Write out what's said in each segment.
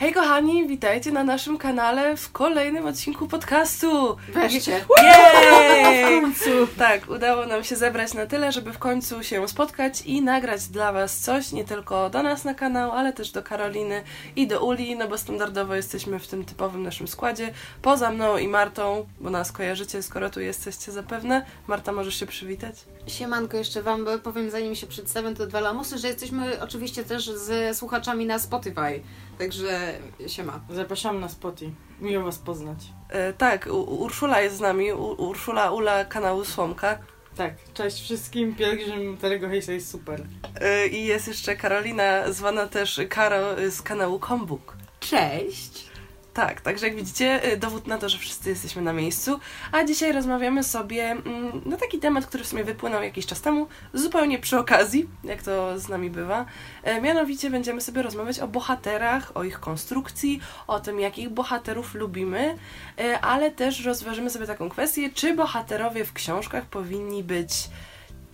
Hej kochani, witajcie na naszym kanale w kolejnym odcinku podcastu. Wreszcie. Jej! W końcu. Tak, udało nam się zebrać na tyle, żeby w końcu się spotkać i nagrać dla Was coś, nie tylko do nas na kanał, ale też do Karoliny i do Uli, no bo standardowo jesteśmy w tym typowym naszym składzie. Poza mną i Martą, bo nas kojarzycie, skoro tu jesteście zapewne. Marta, możesz się przywitać? Siemanko, jeszcze Wam powiem, zanim się przedstawię, to dwa lamusy, że jesteśmy oczywiście też ze słuchaczami na Spotify. Także siema. Zapraszam na Spotify. Miło Was poznać. E, tak, U- Urszula jest z nami, U- Urszula Ula kanału Słomka. Tak, cześć wszystkim. Pielgrzym Terego Hejsa jest super. E, I jest jeszcze Karolina, zwana też Karo z kanału Kombuk. Cześć. Tak, także jak widzicie, y, dowód na to, że wszyscy jesteśmy na miejscu. A dzisiaj rozmawiamy sobie mm, na taki temat, który w sumie wypłynął jakiś czas temu, zupełnie przy okazji, jak to z nami bywa. E, mianowicie będziemy sobie rozmawiać o bohaterach, o ich konstrukcji, o tym, jakich bohaterów lubimy, e, ale też rozważymy sobie taką kwestię, czy bohaterowie w książkach powinni być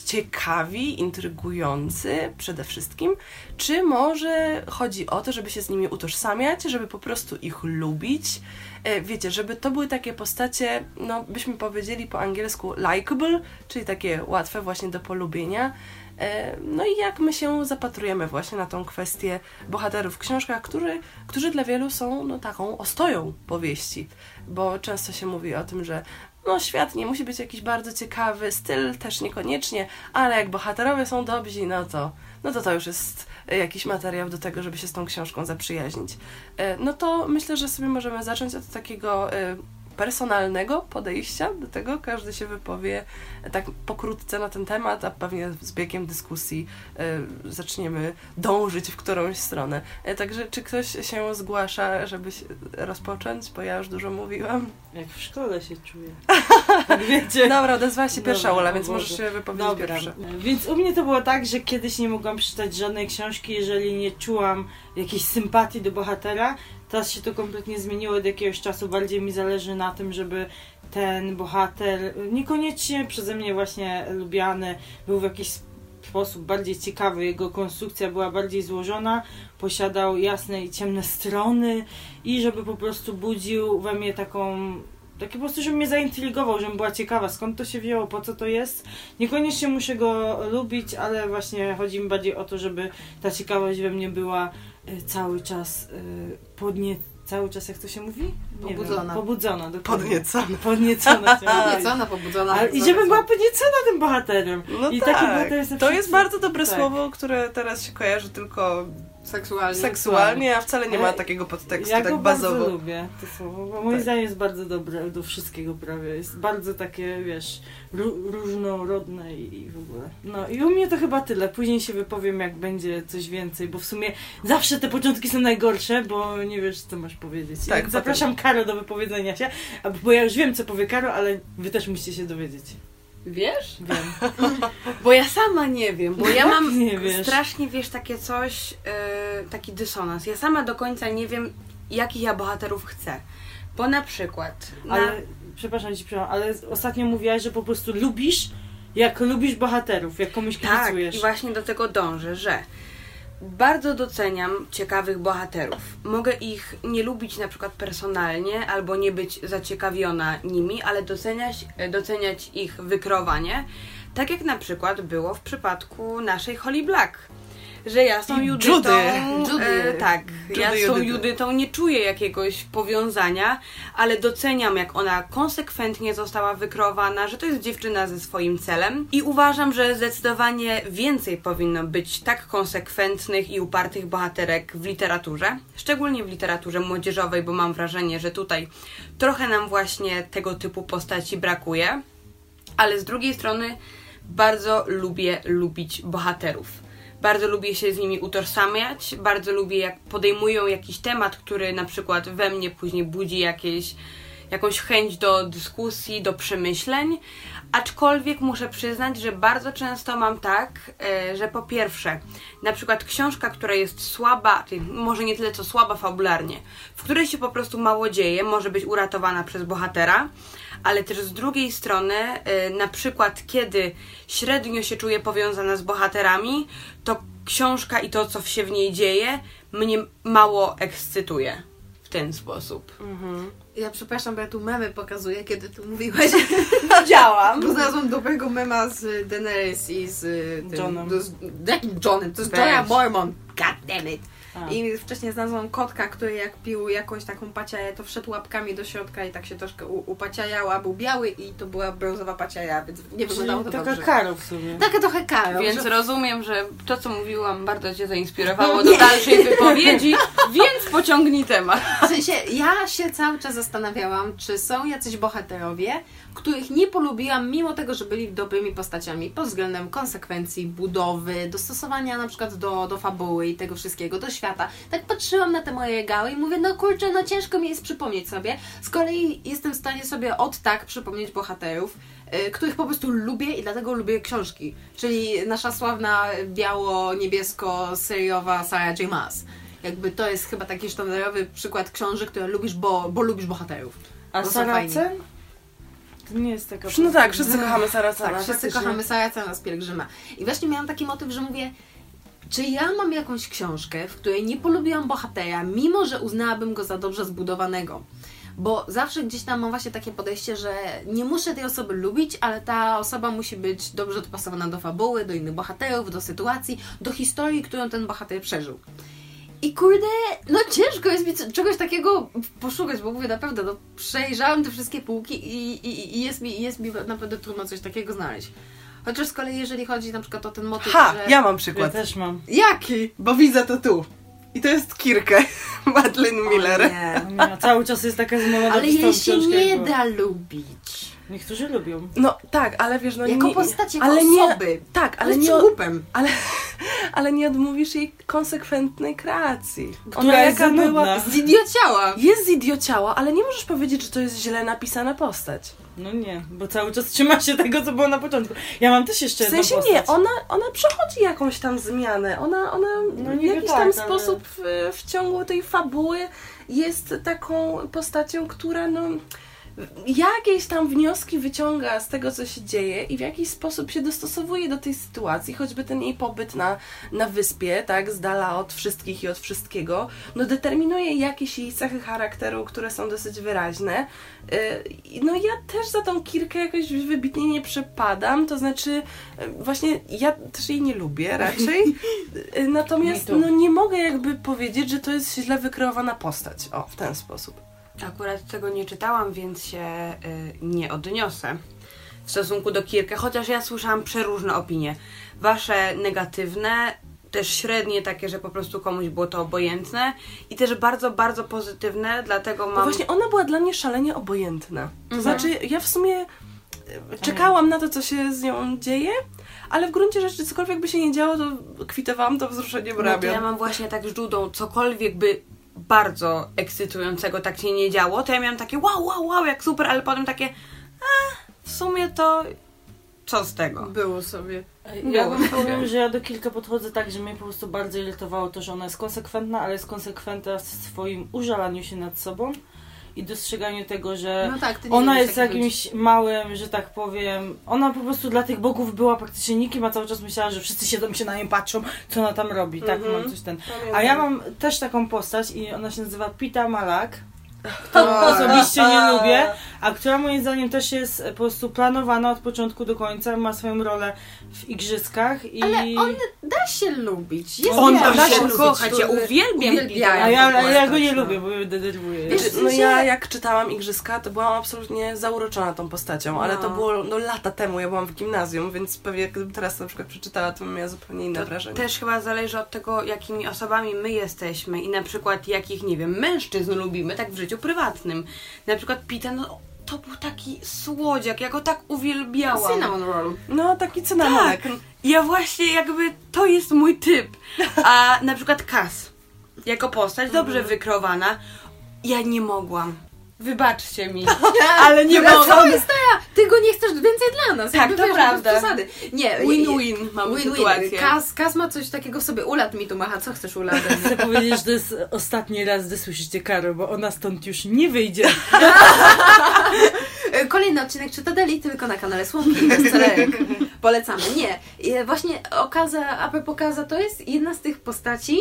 ciekawi, intrygujący przede wszystkim, czy może chodzi o to, żeby się z nimi utożsamiać, żeby po prostu ich lubić. E, Wiecie, żeby to były takie postacie, no byśmy powiedzieli po angielsku likable, czyli takie łatwe właśnie do polubienia. E, No i jak my się zapatrujemy właśnie na tą kwestię bohaterów w książkach, którzy, którzy dla wielu są no, taką ostoją powieści, bo często się mówi o tym, że no świat nie musi być jakiś bardzo ciekawy, styl też niekoniecznie, ale jak bohaterowie są dobrzy, no to, no to to już jest jakiś materiał do tego, żeby się z tą książką zaprzyjaźnić. E, No to myślę, że sobie możemy zacząć od takiego e, personalnego podejścia do tego. Każdy się wypowie tak pokrótce na ten temat, a pewnie z biegiem dyskusji e, zaczniemy dążyć w którąś stronę. E, Także czy ktoś się zgłasza, żeby się rozpocząć? Bo ja już dużo mówiłam. Jak w szkole się czuję. Tak wiecie. Dobra, odezwała się pierwsza Dobra, więc Boże. możesz się wypowiedzieć Dobra, pierwsza. więc u mnie to było tak, że kiedyś nie mogłam przeczytać żadnej książki, jeżeli nie czułam jakiejś sympatii do bohatera. Teraz się to kompletnie zmieniło od jakiegoś czasu. Bardziej mi zależy na tym, żeby ten bohater, niekoniecznie przeze mnie właśnie lubiany, był w jakiś sposób bardziej ciekawy. Jego konstrukcja była bardziej złożona, posiadał jasne i ciemne strony i żeby po prostu budził we mnie taką taki po prostu, żeby mnie zaintrygował, żebym była ciekawa, skąd to się wzięło, po co to jest. Niekoniecznie muszę go lubić, ale właśnie chodzi mi bardziej o to, żeby ta ciekawość we mnie była cały czas y, podnie... Cały czas, jak to się mówi? Nie Pobudzona. Wiem, pobudzona, dokładnie. Podniecona. Podniecona. powiedzieć. Podniecona, pobudzona. Ale, I żebym była podniecona tym bohaterem. No I tak, taki bohater jest na to jest bardzo dobre tak. słowo, które teraz się kojarzy tylko Seksualnie. seksualnie, a wcale nie ma takiego podtekstu Ja tak go bazowo. bardzo lubię, to słowo, bo moim Tak. zdaniem jest bardzo dobre do wszystkiego prawie. Jest bardzo takie, wiesz, ró- różnorodne i, w ogóle. No i u mnie to chyba tyle. Później się wypowiem, jak będzie coś więcej, bo w sumie zawsze te początki są najgorsze, bo nie wiesz, co masz powiedzieć. Tak, zapraszam Karo do wypowiedzenia się, bo ja już wiem, co powie Karo, ale wy też musicie się dowiedzieć. Wiesz? Wiem. Bo ja sama nie wiem, bo ja mam nie wiesz? strasznie, wiesz, takie coś, yy, taki dysonans. Ja sama do końca nie wiem, jakich ja bohaterów chcę. Bo na przykład... Na... Ale, przepraszam ci, przepraszam, ale ostatnio mówiłaś, że po prostu lubisz, jak lubisz bohaterów, jak komuś Tak, kibicujesz. i właśnie do tego dążę, że bardzo doceniam ciekawych bohaterów. Mogę ich nie lubić na przykład personalnie, albo nie być zaciekawiona nimi, ale doceniać, doceniać ich wykreowanie. Tak jak na przykład było w przypadku naszej Holly Black. Że ja z tą Judytą. Judy. Judy. E, tak, ja Judy z tą. Judytą nie czuję jakiegoś powiązania, ale doceniam, jak ona konsekwentnie została wykreowana, że to jest dziewczyna ze swoim celem. I uważam, że zdecydowanie więcej powinno być tak konsekwentnych i upartych bohaterek w literaturze, szczególnie w literaturze młodzieżowej, bo mam wrażenie, że tutaj trochę nam właśnie tego typu postaci brakuje. Ale z drugiej strony bardzo lubię lubić bohaterów. Bardzo lubię się z nimi utożsamiać, bardzo lubię jak podejmują jakiś temat, który na przykład we mnie później budzi jakieś, jakąś chęć do dyskusji, do przemyśleń. Aczkolwiek muszę przyznać, że bardzo często mam tak, e, że po pierwsze, na przykład książka, która jest słaba, może nie tyle co słaba fabularnie, w której się po prostu mało dzieje, może być uratowana przez bohatera, ale też z drugiej strony, e, na przykład kiedy średnio się czuję powiązana z bohaterami, to książka i to, co się w niej dzieje, mnie mało ekscytuje ten sposób. Mhm. Ja przepraszam, bo ja tu memy pokazuję, kiedy tu mówiłaś. Widziałam. Bo znalazłam dobrego mema z Daenerys i z y, tym, Johnem. Z, jakim Johnem? To jest Weź. Jorah Mormont. God damn it. A. I wcześniej znalazłam kotka, który jak pił jakąś taką paciaję, to wszedł łapkami do środka i tak się troszkę upaciajała. Był biały i to była brązowa paciaja, więc nie wyglądało to taka dobrze. karo w sumie. Taka trochę karo. Więc że- rozumiem, że to, co mówiłam, bardzo Cię zainspirowało do dalszej wypowiedzi, więc pociągnij temat. W sensie, ja się cały czas zastanawiałam, czy są jacyś bohaterowie, których nie polubiłam, mimo tego, że byli dobrymi postaciami pod względem konsekwencji, budowy, dostosowania na przykład do, do fabuły i tego wszystkiego, do świata. Tak patrzyłam na te moje regały i mówię, no kurczę, no ciężko mi jest przypomnieć sobie. Z kolei jestem w stanie sobie od tak przypomnieć bohaterów, y, których po prostu lubię i dlatego lubię książki. Czyli nasza sławna biało-niebiesko-seriowa Sarah J. Maas. Jakby to jest chyba taki sztandarowy przykład książek, które lubisz, bo, bo lubisz bohaterów. A. Saracen? To nie jest taka... No tak, wszyscy kochamy Saracena. Tak, wszyscy faktycznie. kochamy Saracena z Pielgrzyma. I właśnie miałam taki motyw, że mówię, czy ja mam jakąś książkę, w której nie polubiłam bohatera, mimo że uznałabym go za dobrze zbudowanego? Bo zawsze gdzieś tam mam właśnie takie podejście, że nie muszę tej osoby lubić, ale ta osoba musi być dobrze dopasowana do fabuły, do innych bohaterów, do sytuacji, do historii, którą ten bohater przeżył. I kurde, no ciężko jest mi czegoś takiego poszukać, bo mówię naprawdę, no przejrzałam te wszystkie półki i, i, i jest, mi, jest mi naprawdę trudno coś takiego znaleźć. Chociaż z kolei jeżeli chodzi na przykład o ten motyw, Ha, że... ja mam Ja przykład. też mam. Jaki? Bo widzę to tu. I to jest Kirkę. Madeline Miller. O nie. Ja, cały czas jest taka zmiana Ale jej się nie da lubić. Niektórzy lubią. No tak, ale wiesz, no Jako nie... postać, jako ale nie, osoby. Tak, Ale ale nie, przygłupem. ale, ale nie odmówisz jej konsekwentnej kreacji. Która jest jaka zanudna. Zidiociała. Jest zidiociała, ale nie możesz powiedzieć, że to jest źle napisana postać. No nie, bo cały czas trzyma się tego, co było na początku. Ja mam też jeszcze W jedną sensie postać. nie, ona, ona przechodzi jakąś tam zmianę. Ona, ona No w jakiś tak, tam ale- sposób w, w ciągu tej fabuły jest taką postacią, która no jakieś tam wnioski wyciąga z tego, co się dzieje i w jakiś sposób się dostosowuje do tej sytuacji, choćby ten jej pobyt na, na wyspie, tak, z dala od wszystkich i od wszystkiego, no determinuje jakieś jej cechy charakteru, które są dosyć wyraźne. Yy, No ja też za tą Kirkę jakoś wybitnie nie przepadam, to znaczy yy, właśnie ja też jej nie lubię raczej, Yy, natomiast no nie mogę jakby powiedzieć, że to jest źle wykreowana postać, o, w ten sposób. Akurat tego nie czytałam, więc się y, nie odniosę w stosunku do Kirkę, chociaż ja słyszałam przeróżne opinie. Wasze negatywne, też średnie takie, że po prostu komuś było to obojętne i też bardzo, bardzo pozytywne, dlatego No mam... właśnie ona była dla mnie szalenie obojętna. To Mhm. znaczy ja w sumie e, czekałam na to, co się z nią dzieje, ale w gruncie rzeczy cokolwiek by się nie działo, to kwitowałam to wzruszeniem No to ramion. ja mam właśnie tak z Judą, cokolwiek by bardzo ekscytującego tak się nie działo, to ja miałam takie wow, wow, wow, jak super, ale potem takie a, w sumie to co z tego? Było sobie. Ja wam powiem, że ja do kilka podchodzę tak, że mnie po prostu bardzo irytowało to, że ona jest konsekwentna, ale jest konsekwentna w swoim użalaniu się nad sobą i dostrzeganiu tego, że No tak, ona jest takich ludzi. jakimś małym, że tak powiem, ona po prostu dla tych bogów była praktycznie nikim, a cały czas myślała, że wszyscy siedzą się na nią patrzą, co ona tam robi, tak, Mhm. mam coś ten. A ja mam też taką postać i ona się nazywa Pita Malak, którą osobiście nie lubię, a która moim zdaniem też jest po prostu planowana od początku do końca, ma swoją rolę w igrzyskach i... Ale on da się lubić. Jest On wiele da się kochać, ja uwielbiam uwielbiają A ja, ja go nie lubię, bo mnie denerwuje. Wiesz, no ja jak czytałam Igrzyska, to byłam absolutnie zauroczona tą postacią, ale to No. było no, lata temu, ja byłam w gimnazjum, więc pewnie gdybym teraz na przykład przeczytała, to bym miała zupełnie inne To wrażenie. też chyba zależy od tego, jakimi osobami my jesteśmy i na przykład jakich, nie wiem, mężczyzn lubimy, tak w życiu prywatnym. Na przykład Pita, no to był taki słodziak, ja go tak uwielbiałam. Cinnamon roll. No taki cynamonek. Tak. Ja właśnie jakby to jest mój typ. A na przykład Kas, jako postać dobrze wykrowana, ja nie mogłam. Wybaczcie mi. Ale nie mogę. to jest ta, ty go nie chcesz więcej dla nas. Tak, to wiesz, prawda. Nie, Win-win mamy Win-win. sytuację. Kas, Kas ma coś takiego w sobie. Ulat mi tu macha, co chcesz uladem? Chcę powiedzieć, że to jest ostatni raz, gdy słyszycie Karo, bo ona stąd już nie wyjdzie. Kolejny odcinek Czytadeli tylko na kanale Słomki. Polecamy. Nie, właśnie Okaza, a propos Okaza, to jest jedna z tych postaci,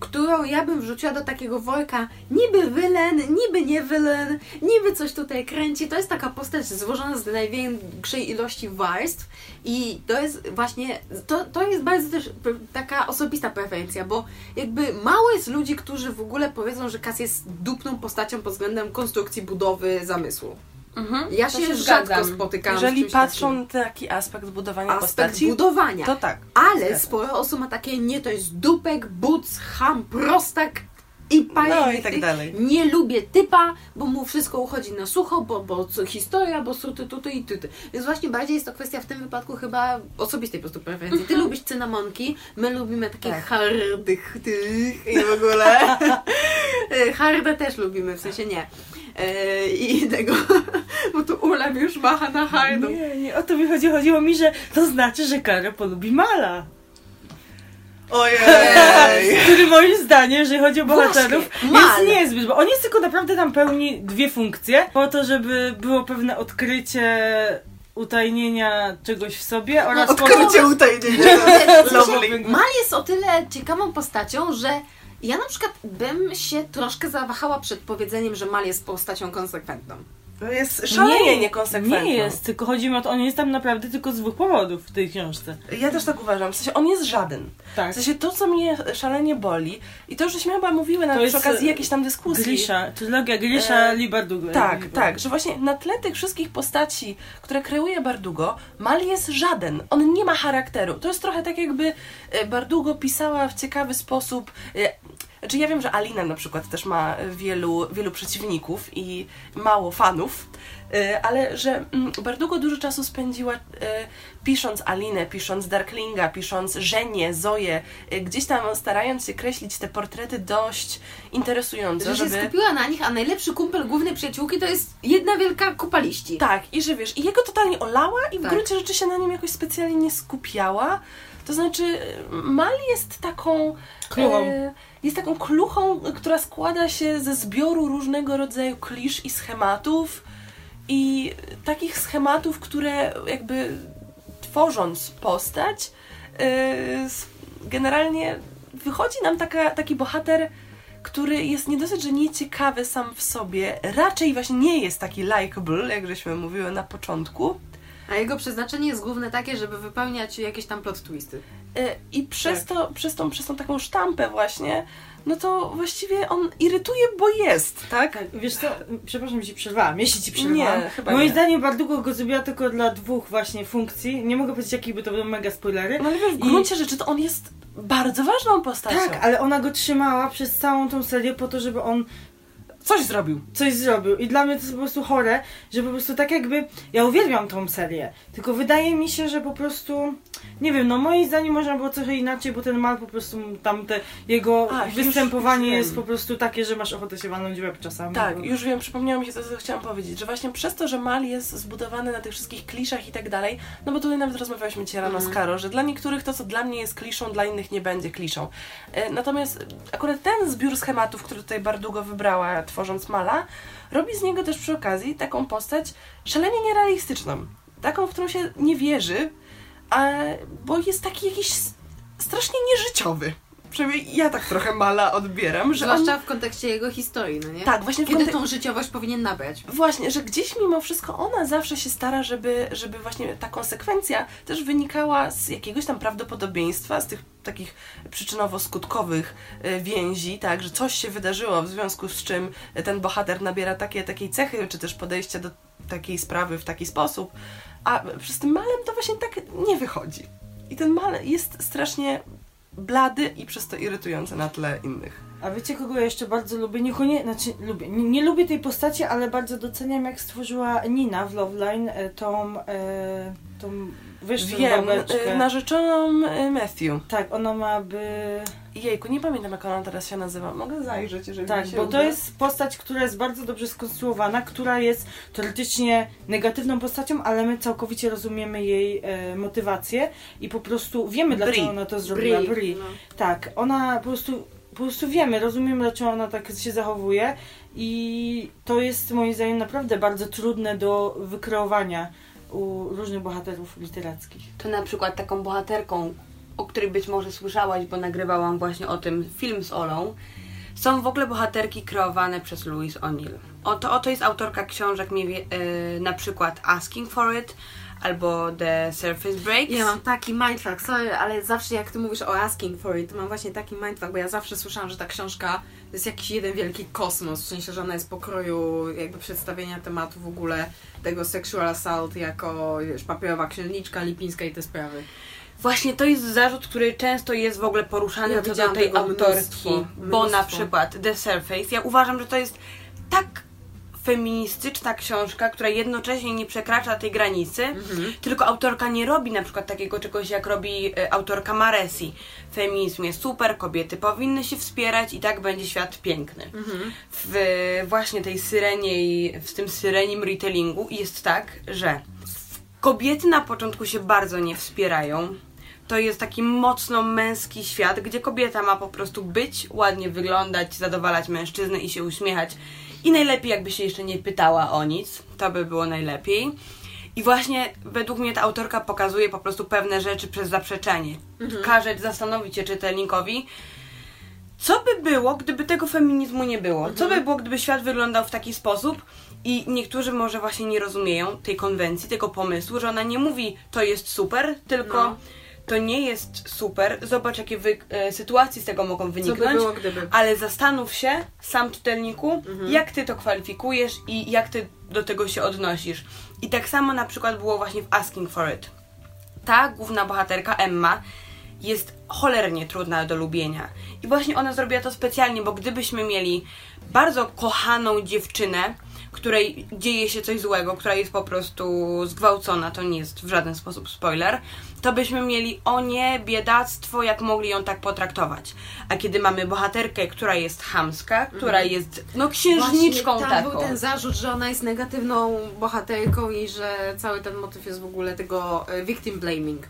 którą ja bym wrzuciła do takiego worka niby wylen, niby nie wylen, niby coś tutaj kręci. To jest taka postać złożona z największej ilości warstw i to jest właśnie, to, to jest bardzo też taka osobista preferencja, bo jakby mało jest ludzi, którzy w ogóle powiedzą, że Kas jest dupną postacią pod względem konstrukcji, budowy, zamysłu. Mhm, Ja się, zgadzam. rzadko spotykam z Jeżeli czymś patrzą takim. na taki aspekt budowania Aspekt postaci, budowania. to tak. Ale Zgadzam. sporo osób ma takie, nie, to jest dupek, buc, ham, prostak i parę No i tak dalej. Nie lubię typa, bo mu wszystko uchodzi na sucho, bo, bo co, historia, bo suty, tuty i tyty. Więc właśnie bardziej jest to kwestia w tym wypadku chyba osobistej po prostu preferencji. Ty lubisz cynamonki, my lubimy takich Tak. hardych tych i w ogóle. E, Hardę też lubimy, w sensie nie. E, I tego, bo tu Ula już macha na hardą. Nie, nie, o to mi chodzi. Chodziło mi, że to znaczy, że Karo polubi Mala. Ojej! Który moim zdaniem, jeżeli chodzi o bohaterów, Właśnie, jest niezbyt, bo on jest tylko naprawdę tam pełni dwie funkcje, po to, żeby było pewne odkrycie utajnienia czegoś w sobie oraz po to, Odkrycie utajnienia. W sensie, Lovely. Mal jest o tyle ciekawą postacią, że ja na przykład bym się troszkę zawahała przed powiedzeniem, że Mal jest postacią konsekwentną. To jest szalenie niekonsekwentne. Nie jest, tylko chodzi mi o to, on jest tam naprawdę tylko z dwóch powodów w tej książce. Ja też tak uważam. W sensie on jest żaden. Tak. W sensie to, co mnie szalenie boli i to żeśmy chyba mówiły na przy okazji e, jakiejś tam dyskusji. Grisha, trylogia Grisha, E, Lee Bardugo. Tak, Lee tak, że właśnie na tle tych wszystkich postaci, które kreuje Bardugo, Mal jest żaden. On nie ma charakteru. To jest trochę tak, jakby e, Bardugo pisała w ciekawy sposób. Znaczy, ja wiem, że Alina na przykład też ma wielu, wielu przeciwników i mało fanów, e, ale że mm, Bardugo dużo czasu spędziła e, pisząc Alinę, pisząc Darklinga, pisząc Żenię, Zoję, e, gdzieś tam starając się kreślić te portrety dość interesująco, Że się żeby... skupiła na nich, a najlepszy kumpel głównej przyjaciółki to jest jedna wielka kupa liści. Tak, i że wiesz, i jego totalnie olała i w Tak. gruncie rzeczy się na nim jakoś specjalnie nie skupiała. To znaczy, Mal jest taką. Kluchą. e, jest taką kluchą, która składa się ze zbioru różnego rodzaju klisz i schematów. I takich schematów, które jakby tworząc postać, s- generalnie wychodzi nam taka, taki bohater, który jest nie dosyć, że nieciekawy sam w sobie, raczej właśnie nie jest taki likable, jak żeśmy mówiły na początku. A jego przeznaczenie jest główne takie, żeby wypełniać jakieś tam plot twisty. E, I przez, Tak. to, przez, tą, przez tą taką sztampę właśnie, no to właściwie on irytuje, bo jest, tak? Tak, wiesz co, przepraszam, że ci przerwałam, jeśli ci przerwałam. Nie, chyba Moim nie. zdaniem Bardugo go zrobiła tylko dla dwóch właśnie funkcji. Nie mogę powiedzieć, jakie by to były mega spoilery. No ale wiesz, w I- gruncie rzeczy to on jest bardzo ważną postacią. Tak, ale ona go trzymała przez całą tą serię po to, żeby on Coś zrobił. coś zrobił. I dla mnie to jest po prostu chore, że po prostu tak jakby. Ja uwielbiam tą serię, tylko wydaje mi się, że po prostu. Nie wiem, no moim zdaniem można było trochę inaczej, bo ten mal po prostu tam te jego już- występowanie już wiem. jest po prostu takie, że masz ochotę się walnąć łeb czasami. Tak, bo... już wiem, przypomniało mi się to, co chciałam powiedzieć, że właśnie przez to, że Mal jest zbudowany na tych wszystkich kliszach i tak dalej, no bo tutaj nawet rozmawialiśmy dzisiaj rano Mhm. z Karo, że dla niektórych to, co dla mnie jest kliszą, dla innych nie będzie kliszą. E, Natomiast akurat ten zbiór schematów, który tutaj Bardugo wybrała, tworząc Mala, robi z niego też przy okazji taką postać szalenie nierealistyczną. Taką, w którą się nie wierzy, a, bo jest taki jakiś strasznie nieżyciowy. Przynajmniej ja tak trochę Mala odbieram, że on... Zwłaszcza w kontekście jego historii, no nie? Tak, właśnie w Kiedy kontek- tą życiowość powinien nabrać. Właśnie, że gdzieś mimo wszystko ona zawsze się stara, żeby, żeby właśnie ta konsekwencja też wynikała z jakiegoś tam prawdopodobieństwa, z tych takich przyczynowo-skutkowych e, więzi, tak, że coś się wydarzyło, w związku z czym ten bohater nabiera takie, takiej cechy, czy też podejście do takiej sprawy w taki sposób, a przez tym malem to właśnie tak nie wychodzi. I ten mal jest strasznie blady i przez to irytujący na tle innych. A wiecie, kogo ja jeszcze bardzo lubię? Znaczy lubię. Nie, nie lubię tej postaci, ale bardzo doceniam, jak stworzyła Nina w Loveline e, tą, e, tą wiesz, Wiem, babeczkę. e, narzeczoną e, Matthew. Tak, ona ma by... Jejku, nie pamiętam jak ona teraz się nazywa. Mogę zajrzeć, jeżeli Tak, się bo uda. to jest postać, która jest bardzo dobrze skonstruowana, która jest teoretycznie negatywną postacią, ale my całkowicie rozumiemy jej e, motywację i po prostu wiemy, Bri. dlaczego ona to zrobiła. Bri, Bri. no. Tak, ona po prostu, po prostu wiemy, rozumiemy, dlaczego ona tak się zachowuje i to jest moim zdaniem naprawdę bardzo trudne do wykreowania u różnych bohaterów literackich. To na przykład taką bohaterką, o której być może słyszałaś, bo nagrywałam właśnie o tym film z Olą, są w ogóle bohaterki kreowane przez Louise O'Neill. Oto, oto jest autorka książek, mniej wie- y, na przykład Asking for It albo The Surface Breaks. Ja mam taki mindfuck, sorry, ale zawsze jak ty mówisz o Asking for It, to mam właśnie taki mindfuck, bo ja zawsze słyszałam, że ta książka to jest jakiś jeden wielki kosmos, w sensie, że ona jest pokroju jakby przedstawienia tematu w ogóle tego sexual assault jako wiesz, papierowa księżniczka, lipińska i te sprawy. Właśnie to jest zarzut, który często jest w ogóle poruszany Ja co do tej autorki. mnóstwo, Bo na przykład The Surface, ja uważam, że to jest tak feministyczna książka, która jednocześnie nie przekracza tej granicy, Mhm. tylko autorka nie robi na przykład takiego czegoś, jak robi e, autorka Maresi. Feminizm jest super, kobiety powinny się wspierać i tak będzie świat piękny. Mhm. W właśnie tej syreniej, w tym syrenim retellingu jest tak, że kobiety na początku się bardzo nie wspierają. To jest taki mocno męski świat, gdzie kobieta ma po prostu być, ładnie wyglądać, zadowalać mężczyznę i się uśmiechać. I najlepiej, jakby się jeszcze nie pytała o nic, to by było najlepiej. I właśnie według mnie ta autorka pokazuje po prostu pewne rzeczy przez zaprzeczenie. Każe zastanowić się czytelnikowi, co by było, gdyby tego feminizmu nie było? Co by było, gdyby świat wyglądał w taki sposób? I niektórzy może właśnie nie rozumieją tej konwencji, tego pomysłu, że ona nie mówi to jest super, tylko No. To nie jest super. Zobacz, jakie wy- e, sytuacje z tego mogą Co by wyniknąć. było, gdyby? Ale zastanów się, sam czytelniku, Mhm. jak ty to kwalifikujesz i jak ty do tego się odnosisz. I tak samo na przykład było właśnie w Asking for It. Ta główna bohaterka, Emma, jest cholernie trudna do lubienia. I właśnie ona zrobiła to specjalnie, bo gdybyśmy mieli bardzo kochaną dziewczynę, której dzieje się coś złego, która jest po prostu zgwałcona, to nie jest w żaden sposób spoiler, to byśmy mieli o nie, biedactwo, jak mogli ją tak potraktować. A kiedy mamy bohaterkę, która jest chamska, która jest no księżniczką Właśnie tam taką. był ten zarzut, że ona jest negatywną bohaterką i że cały ten motyw jest w ogóle tego e, victim blaming.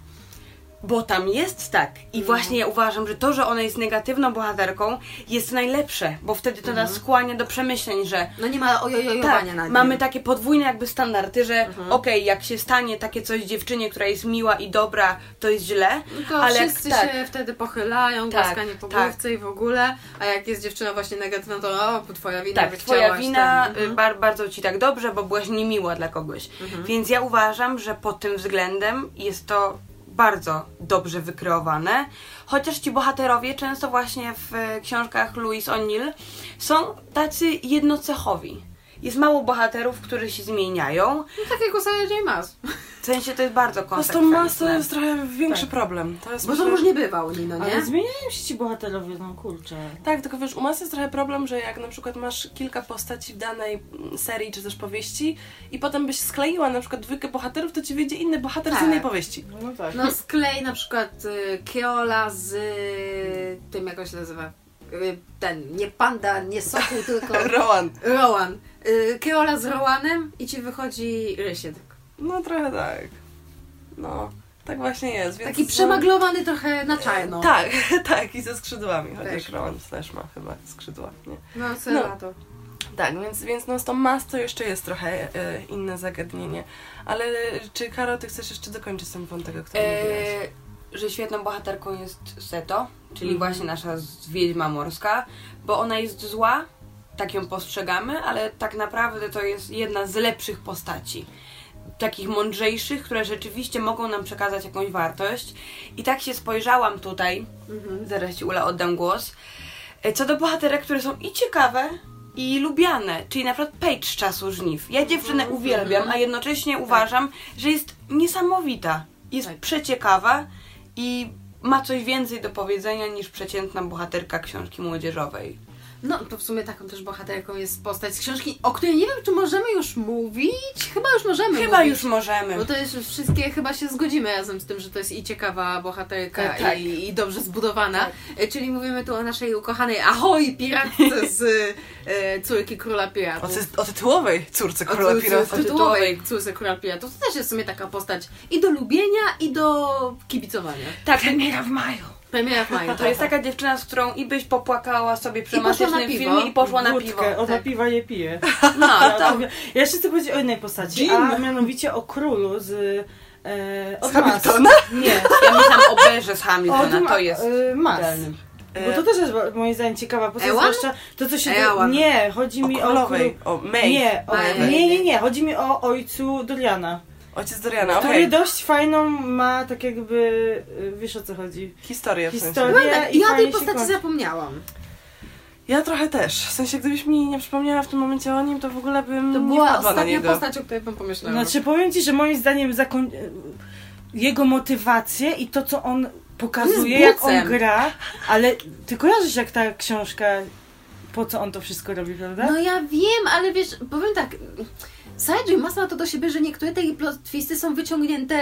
Bo tam jest tak. I właśnie ja uważam, że to, że ona jest negatywną bohaterką, jest najlepsze, bo wtedy to nas skłania do przemyśleń, że No nie ma tak, ojojojowania na nim. mamy takie podwójne jakby standardy, że okej, jak się stanie takie coś dziewczynie, która jest miła i dobra, to jest źle, No to ale jak- wszyscy tak. się wtedy pochylają, Tak, głaskanie po tak. i w ogóle, a jak jest dziewczyna właśnie negatywna, to o, twoja wina, Tak, twoja wina, y, Mhm. bar, bardzo ci tak dobrze, bo byłaś niemiła dla kogoś. Więc ja uważam, że pod tym względem jest to bardzo dobrze wykreowane. Chociaż ci bohaterowie często właśnie w e, książkach Louise O'Neill są tacy jednocechowi. Jest mało bohaterów, którzy się zmieniają. No tak jak u Sarah J. Maas. W sensie to jest bardzo Po prostu konsekwentne. mas to jest trochę większy Tak. problem. To jest Bo to myślę- różnie bywa u Nino, Ale nie? zmieniają się ci bohaterowie, no kurczę. Tak, tylko wiesz, u nas jest trochę problem, że jak na przykład masz kilka postaci w danej mm, serii czy też powieści i potem byś skleiła na przykład dwójkę bohaterów, to ci wyjdzie inny bohater Tak. z innej powieści. No tak. No sklej na przykład y, Keola z y, tym, jak on się nazywa? Y, ten, nie panda, nie sokół, tylko Rowan. Rowan. Y, Keola z Rowanem i ci wychodzi Rysiek. No trochę tak. No, tak właśnie jest. Więc Taki przemaglowany trochę na czarno. Tak, tak, i ze skrzydłami, chociaż Też. Rowan też ma chyba skrzydła, nie? No co No. na to. Tak, więc, więc no z tą mas to jeszcze jest trochę e, inne zagadnienie. Ale czy Karo, ty chcesz jeszcze dokończyć ten wątek, o którym mówiłaś? Eee, że świetną bohaterką jest Seto, czyli Mhm. właśnie nasza z- wiedźma morska, bo ona jest zła, tak ją postrzegamy, ale tak naprawdę to jest jedna z lepszych postaci. Takich mądrzejszych, które rzeczywiście mogą nam przekazać jakąś wartość. I tak się spojrzałam tutaj, Mhm. zaraz Ci Ula oddam głos, e, co do bohaterek, które są i ciekawe, i lubiane, czyli na przykład Paige z czasu żniw. Ja dziewczynę Mhm, uwielbiam, a jednocześnie uważam, że jest niesamowita. Jest Tak. przeciekawa i ma coś więcej do powiedzenia niż przeciętna bohaterka książki młodzieżowej. No, to w sumie taką też bohaterką jest postać z książki, o której nie wiem, czy możemy już mówić. Chyba już możemy Chyba mówić. już możemy. Bo to jest wszystkie, chyba się zgodzimy razem z tym, że to jest i ciekawa bohaterka, Tak, tak. I, i dobrze zbudowana. E, Czyli mówimy tu o naszej ukochanej Ahoj, piratce z e, córki króla O, piratów. ty, o tytułowej córce O króla cór- piratów. o tytułowej córce króla piratów. To też jest w sumie taka postać i do lubienia, i do kibicowania. Tak, premiera w maju. To jest taka dziewczyna, z którą i byś popłakała sobie przy romantycznym piwo. filmie i poszła na piwo. Wódkę, ona tak. piwa nie pije. No, Ja, to ja jeszcze chcę powiedzieć o innej postaci, Jim. a mianowicie o królu z... E, od Z Hamiltona? Mas. Nie, ja myślałam o Berze z Hamiltona, ma- to jest y, Mas. Bo to też jest moim zdaniem ciekawa postać, Ewan? zwłaszcza to co się... Ewan. Nie, chodzi mi o... królowej, o May. Nie, o, May. nie, nie, nie, chodzi mi o ojcu Doriana, Ojciec Doriana, który okej. dość fajną ma, tak jakby, y, wiesz o co chodzi, Historię w sensie. historię tak, i ja o tej postaci kończy. zapomniałam. Ja trochę też. W sensie, gdybyś mi nie przypomniała w tym momencie o nim, to w ogóle bym To nie była wpadła na ostatnia niego. postać, o której bym pomyślała. Znaczy powiem ci, że moim zdaniem zakoń... jego motywacje i to co on pokazuje, jak on gra, ale ty kojarzysz jak ta książka, po co on to wszystko robi, prawda? No ja wiem, ale wiesz, powiem tak. Sideway Mas ma to do siebie, że niektóre te plot twisty są wyciągnięte.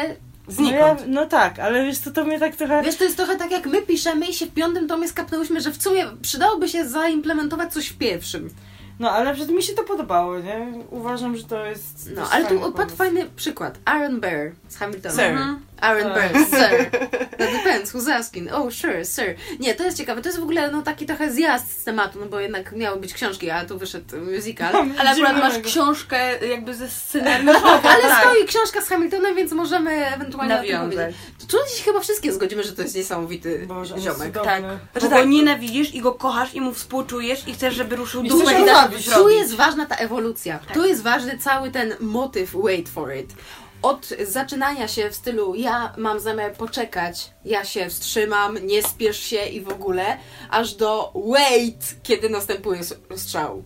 no, ja, Znikąd. no tak, ale wiesz co, to mnie tak trochę... Wiesz, to jest trochę tak jak my piszemy i się w piątym tomie skapnęłyśmy, że w sumie przydałoby się zaimplementować coś w pierwszym. No ale przed mi się to podobało, nie? Uważam, że to jest... No, ale tu padł fajny przykład. Aaron Burr z Hamiltona. Sir. Mhm. Aaron Tak. Burr, sir. That depends, who's asking. Oh, sure, sir. Nie, to jest ciekawe. To jest w ogóle no, taki trochę zjazd z tematu, no bo jednak miały być książki, a tu wyszedł musical. Ale akurat masz książkę jakby ze scenariuszem. Ale tak. stoi książka z Hamiltonem, więc możemy ewentualnie Nawiązać. Tu się chyba wszystkie zgodzimy, że to jest niesamowity Boże, ziomek. Tak. Znaczy Bo go tak. nienawidzisz i go kochasz i mu współczujesz i chcesz, żeby ruszył zabić. coś Tu jest ważna ta ewolucja. Tu jest ważny cały ten motyw wait for it. Od zaczynania się w stylu ja mam zamiar poczekać, ja się wstrzymam, nie spiesz się i w ogóle, aż do wait, kiedy następuje strzał.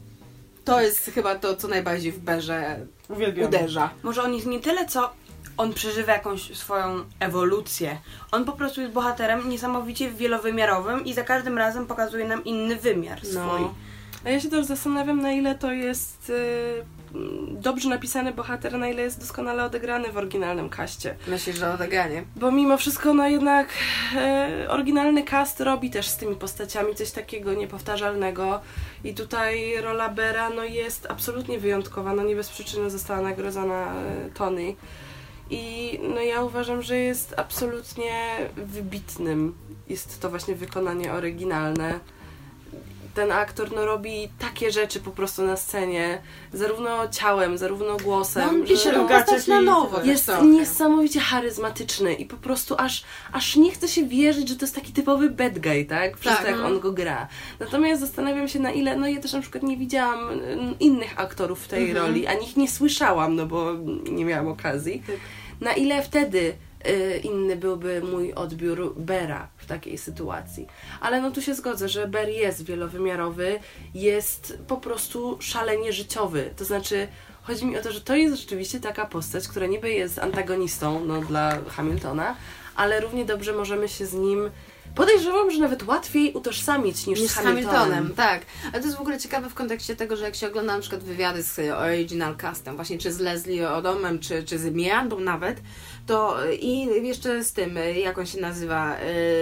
To jest chyba to, co najbardziej w berze Uwielbiam. uderza. Może on jest nie tyle, co on przeżywa jakąś swoją ewolucję. On po prostu jest bohaterem niesamowicie wielowymiarowym i za każdym razem pokazuje nam inny wymiar No. swój. A ja się też zastanawiam, na ile to jest y, dobrze napisany bohater, na ile jest doskonale odegrany w oryginalnym kaście. Myślisz, że odeganie. Bo mimo wszystko, no jednak e, oryginalny cast robi też z tymi postaciami coś takiego niepowtarzalnego. I tutaj rola Bera no, jest absolutnie wyjątkowa. No nie bez przyczyny została nagrodzona e, Tony. I no ja uważam, że jest absolutnie wybitnym. Jest to właśnie wykonanie oryginalne. Ten aktor no, robi takie rzeczy po prostu na scenie, zarówno ciałem, zarówno głosem. No, on pisze postać na nowo. tak jest trochę. niesamowicie charyzmatyczny i po prostu aż, aż nie chce się wierzyć, że to jest taki typowy bad guy, tak? Przez Tak, to, jak no. on go gra. Natomiast zastanawiam się na ile, no ja też na przykład nie widziałam mm, innych aktorów w tej Mhm. roli, ani ich nie słyszałam, no bo nie miałam okazji. Tak. Na ile wtedy inny byłby mój odbiór Bera w takiej sytuacji. Ale no tu się zgodzę, że Ber jest wielowymiarowy, jest po prostu szalenie życiowy. To znaczy, chodzi mi o to, że to jest rzeczywiście taka postać, która niby jest antagonistą no, dla Hamiltona, ale równie dobrze możemy się z nim podejrzewam, że nawet łatwiej utożsamić niż, Niż z Hamiltonem. Hamiltonem, tak. Ale to jest w ogóle ciekawe w kontekście tego, że jak się ogląda na przykład wywiady z Original Castem, właśnie czy z Leslie Odomem, czy, czy z Mirandą nawet, to i jeszcze z tym, jak on się nazywa,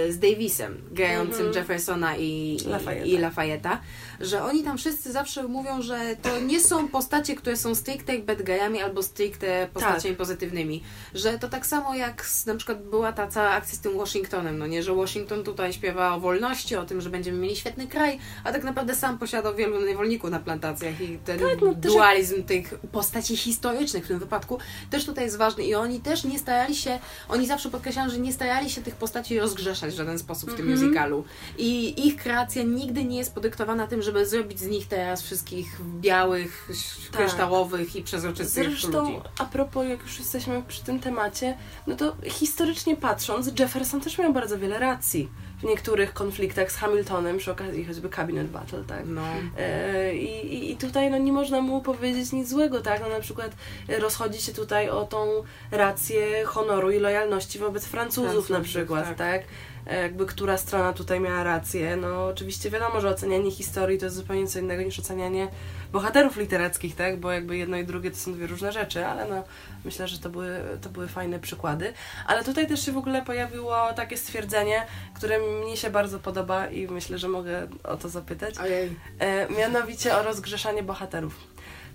y, z Davisem, grającym Mhm. Jeffersona i, i Lafayette'a, że oni tam wszyscy zawsze mówią, że to nie są postacie, które są stricte bad guyami albo stricte postaciami pozytywnymi. Że to tak samo jak z, na przykład była ta cała akcja z tym Washingtonem, no nie, że Washington tutaj śpiewa o wolności, o tym, że będziemy mieli świetny kraj, a tak naprawdę sam posiadał wielu niewolników na plantacjach i ten Tak, no też dualizm tych postaci historycznych w tym wypadku też tutaj jest ważny i oni też nie starali się, oni zawsze podkreślają, że nie starali się tych postaci rozgrzeszać w żaden sposób w tym Mhm. musicalu i ich kreacja nigdy nie jest podyktowana tym, żeby zrobić z nich teraz wszystkich białych, Tak. kryształowych i przezroczystych Zresztą, ludzi. a propos, jak już jesteśmy przy tym temacie, no to historycznie patrząc, Jefferson też miał bardzo wiele racji w niektórych konfliktach z Hamiltonem, przy okazji choćby Cabinet Battle, tak? No. E, I, i- tutaj no, nie można mu powiedzieć nic złego, tak? No, na przykład e, rozchodzi się tutaj o tą rację honoru i lojalności wobec Francuzów, Francuzów, na przykład, tak. tak? E, Jakby która strona tutaj miała rację. No oczywiście wiadomo, że ocenianie historii to jest zupełnie co innego niż ocenianie bohaterów literackich, tak? Bo jakby jedno i drugie to są dwie różne rzeczy, ale no myślę, że to były, to były fajne przykłady. Ale tutaj też się w ogóle pojawiło takie stwierdzenie, które mnie się bardzo podoba i myślę, że mogę o to zapytać. Ojej. E, mianowicie o rozgrzeszanie bohaterów.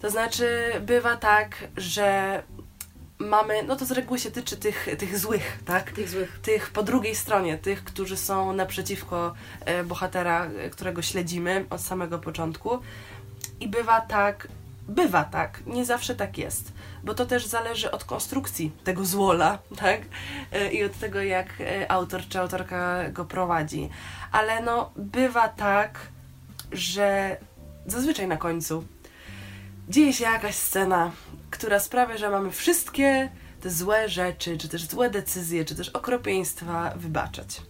To znaczy, bywa tak, że mamy, no to z reguły się tyczy tych, tych złych, tak? Tych złych. Tych po drugiej stronie, tych, którzy są naprzeciwko e, bohatera, e, którego śledzimy od samego początku. I bywa tak, bywa tak, nie zawsze tak jest, bo to też zależy od konstrukcji tego złola, tak? E, I od tego, jak autor czy autorka go prowadzi. Ale no, bywa tak, że zazwyczaj na końcu dzieje się jakaś scena, która sprawia, że mamy wszystkie te złe rzeczy, czy też złe decyzje, czy też okropieństwa wybaczać.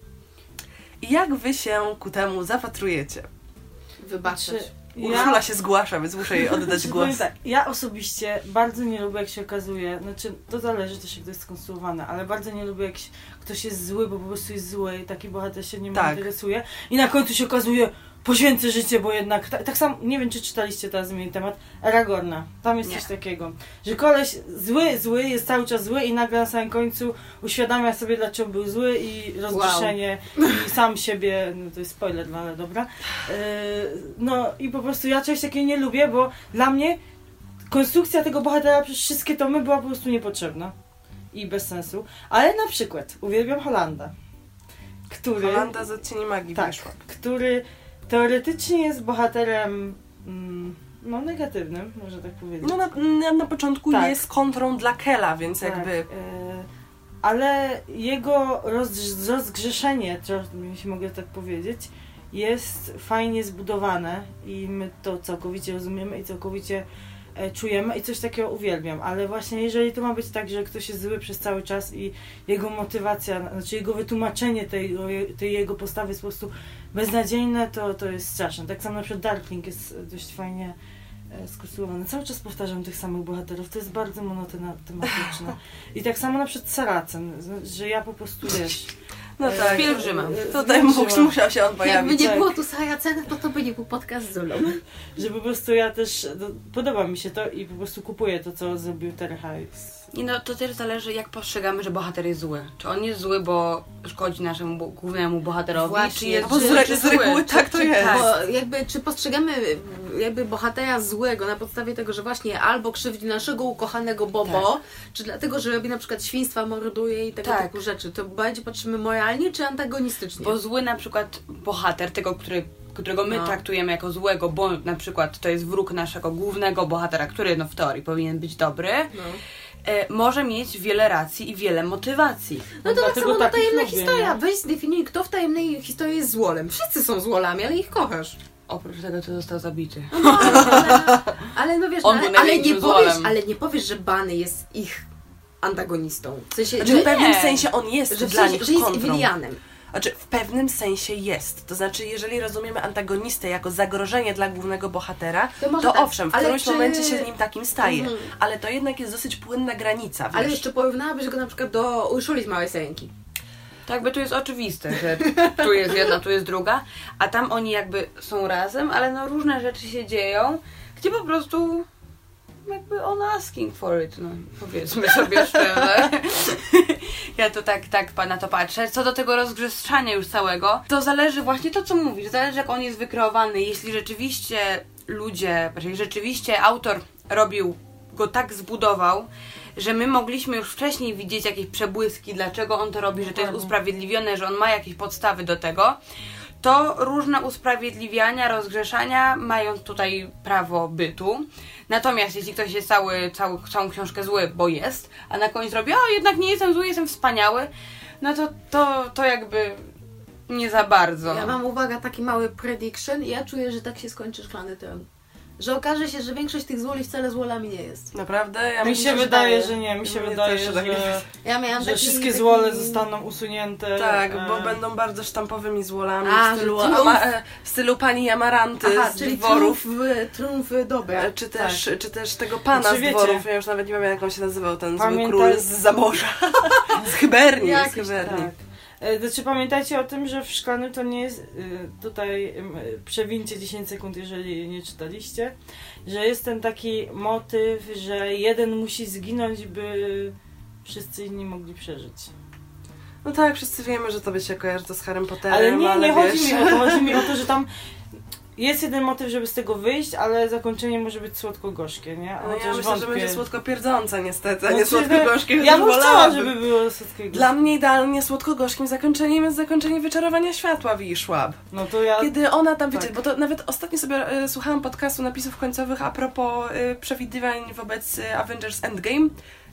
I jak wy się ku temu zapatrujecie? Wybaczyć. Znaczy, Urszula się zgłasza, więc muszę jej oddać Znaczy, głos. tak, ja osobiście bardzo nie lubię, jak się okazuje, znaczy to zależy też, jak to jest skonstruowane, ale bardzo nie lubię, jak ktoś jest zły, bo po prostu jest zły i taki bohater się nie Tak. interesuje i na końcu się okazuje, poświęcę życie, bo jednak, tak, tak samo, nie wiem, czy czytaliście teraz zmieni temat, Aragorna, tam jest Nie. coś takiego, że koleś zły, zły, jest cały czas zły i nagle na samym końcu uświadamia sobie, dlaczego był zły i rozgrzeszenie i sam siebie, no to jest spoiler, no ale dobra, Yy, no i po prostu ja czegoś takiego nie lubię, bo dla mnie konstrukcja tego bohatera przez wszystkie tomy była po prostu niepotrzebna i bez sensu. Ale na przykład uwielbiam Holanda, który, Holanda z odcieni magii tak, wyszła. który teoretycznie jest bohaterem mm, no negatywnym, można tak powiedzieć. No na, na, początku Tak. jest kontrą dla Kela, więc Tak, jakby... e, ale jego roz, rozgrzeszenie, jeśli mogę tak powiedzieć, jest fajnie zbudowane i my to całkowicie rozumiemy i całkowicie czujemy i coś takiego uwielbiam, ale właśnie jeżeli to ma być tak, że ktoś jest zły przez cały czas i jego motywacja, znaczy jego wytłumaczenie tej, tej jego postawy jest po prostu beznadziejne, to, to jest straszne. Tak samo na przykład Darkling jest dość fajnie e, skonstruowany. Cały czas powtarzam tych samych bohaterów, to jest bardzo monotematyczne. I tak samo na przykład Saracen, że ja po prostu wiesz... No e, tak. Pielgrzyma. e, Tutaj mógł, musiał się on Jakby pojawić. nie tak. było tu Saracena, to to by nie był podcast z Zulą. Że po prostu ja też, no, podoba mi się to i po prostu kupuję to, co zrobił Terry Hayes. I no to też zależy, jak postrzegamy, że bohater jest zły. Czy on jest zły, bo szkodzi naszemu bo- głównemu bohaterowi, Właśnie. czy jest Bo z, zły, re, czy z reguły tak to jest. Bo jakby, czy postrzegamy jakby bohatera złego na podstawie tego, że właśnie albo krzywdzi naszego ukochanego Bobo, czy dlatego, że robi na przykład świństwa, morduje i tego Tak. typu rzeczy. To bardziej patrzymy moralnie czy antagonistycznie? Bo zły na przykład bohater, tego, który, którego my No. traktujemy jako złego, bo na przykład to jest wróg naszego głównego bohatera, który no w teorii powinien być dobry, no. E, może mieć wiele racji i wiele motywacji. No to tak samo no, takich tajemna lubię, historia. nie? Weź zdefiniuj, kto w tajemnej historii jest złolem. Wszyscy są złolami, ale ich kochasz. Oprócz tego, co został zabity. No, ale, ale no wiesz, On no, ale, ale, nie powiesz, złolem. ale nie powiesz, że Bany jest ich antagonistą. W sensie, Znaczy, że, w pewnym nie. sensie on jest że, dla sensie, nich że jest kontrą. Wilianem. Znaczy, w pewnym sensie jest. To znaczy, jeżeli rozumiemy antagonistę jako zagrożenie dla głównego bohatera, To to tak, owszem, w ale którymś czy- momencie się nim takim staje. Mhm. Ale to jednak jest dosyć płynna granica, wiesz. Ale jeszcze porównałabyś go na przykład do Urszuli z Małej Serenki. Tak, bo tu jest oczywiste, że tu jest jedna, tu jest druga, a tam oni jakby są razem, ale no różne rzeczy się dzieją, gdzie po prostu jakby on asking for it, no powiedzmy sobie szczerze. Ja to tak, tak na to patrzę. Co do tego rozgrzeszania już całego, to zależy właśnie to, co mówisz, zależy jak on jest wykreowany. Jeśli rzeczywiście ludzie, jeżeli rzeczywiście autor robił, go tak zbudował, że my mogliśmy już wcześniej widzieć jakieś przebłyski, dlaczego on to robi, że to jest usprawiedliwione, że on ma jakieś podstawy do tego, to różne usprawiedliwiania, rozgrzeszania mają tutaj prawo bytu. Natomiast jeśli ktoś jest cały, cały, całą książkę zły, bo jest, a na koniec robi, o jednak nie jestem zły, jestem wspaniały, no to, to, to jakby nie za bardzo. Ja mam, uwaga, taki mały prediction ja czuję, że tak się skończy Szklany Tron. Że okaże się, że większość tych złoli wcale złolami nie jest. Naprawdę? Ja mi mi się się wydaje, wydaje. że nie, mi się Mnie wydaje, że, tak że, Ja miałam taki, wszystkie taki... złole zostaną usunięte. Tak, e, bo będą bardzo sztampowymi złolami A, w, stylu, że triumf- ama, w stylu pani Amaranty Aha, z czyli dworów. triumf dobra. E, Czy też, czy też tego pana Znaczy, z wiecie- dworów, ja już nawet nie wiem jak on się nazywał, ten zły król z Zamorza. z Hyberni, z Jakiś, Hyberni. Tak. E, Znaczy pamiętajcie o tym, że w szklanym to nie jest y, tutaj przewincie 10 sekund, jeżeli nie czytaliście, że jest ten taki motyw, że jeden musi zginąć, by wszyscy inni mogli przeżyć. No tak, wszyscy wiemy, że tobie się kojarzy to z Harrym Potterem, Ale nie, nie wiesz, chodzi mi o to, chodzi mi o to, że tam jest jeden motyw, żeby z tego wyjść, ale zakończenie może być słodko-gorzkie, nie? No ja myślę, że wątpię. będzie słodko-pierdzące niestety, a nie Znaczy, słodko-gorzkie. Ja bym chciała, żeby było słodko Dla mnie idealnie słodko-gorzkim zakończeniem jest zakończenie wyczarowania światła w Szłab. No to ja... Kiedy ona tam, wiecie, tak. bo to nawet ostatnio sobie e, słuchałam podcastu napisów końcowych a propos e, przewidywań wobec e, Avengers Endgame,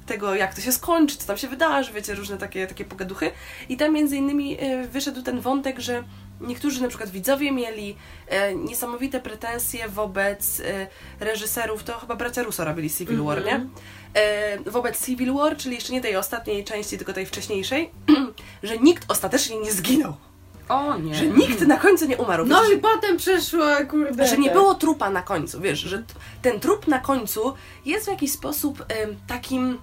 tego jak to się skończy, co tam się wydarzy, wiecie, różne takie, takie pogaduchy. I tam między innymi e, wyszedł ten wątek, że niektórzy na przykład widzowie mieli e, niesamowite pretensje wobec e, reżyserów, to chyba bracia Russo robili Civil War, nie? E, wobec Civil War, czyli jeszcze nie tej ostatniej części, tylko tej wcześniejszej, że nikt ostatecznie nie zginął. O nie. Że nikt na końcu nie umarł. No Wiecie, i potem przeszła, kurde. że nie było trupa na końcu, wiesz, że ten trup na końcu jest w jakiś sposób em, takim,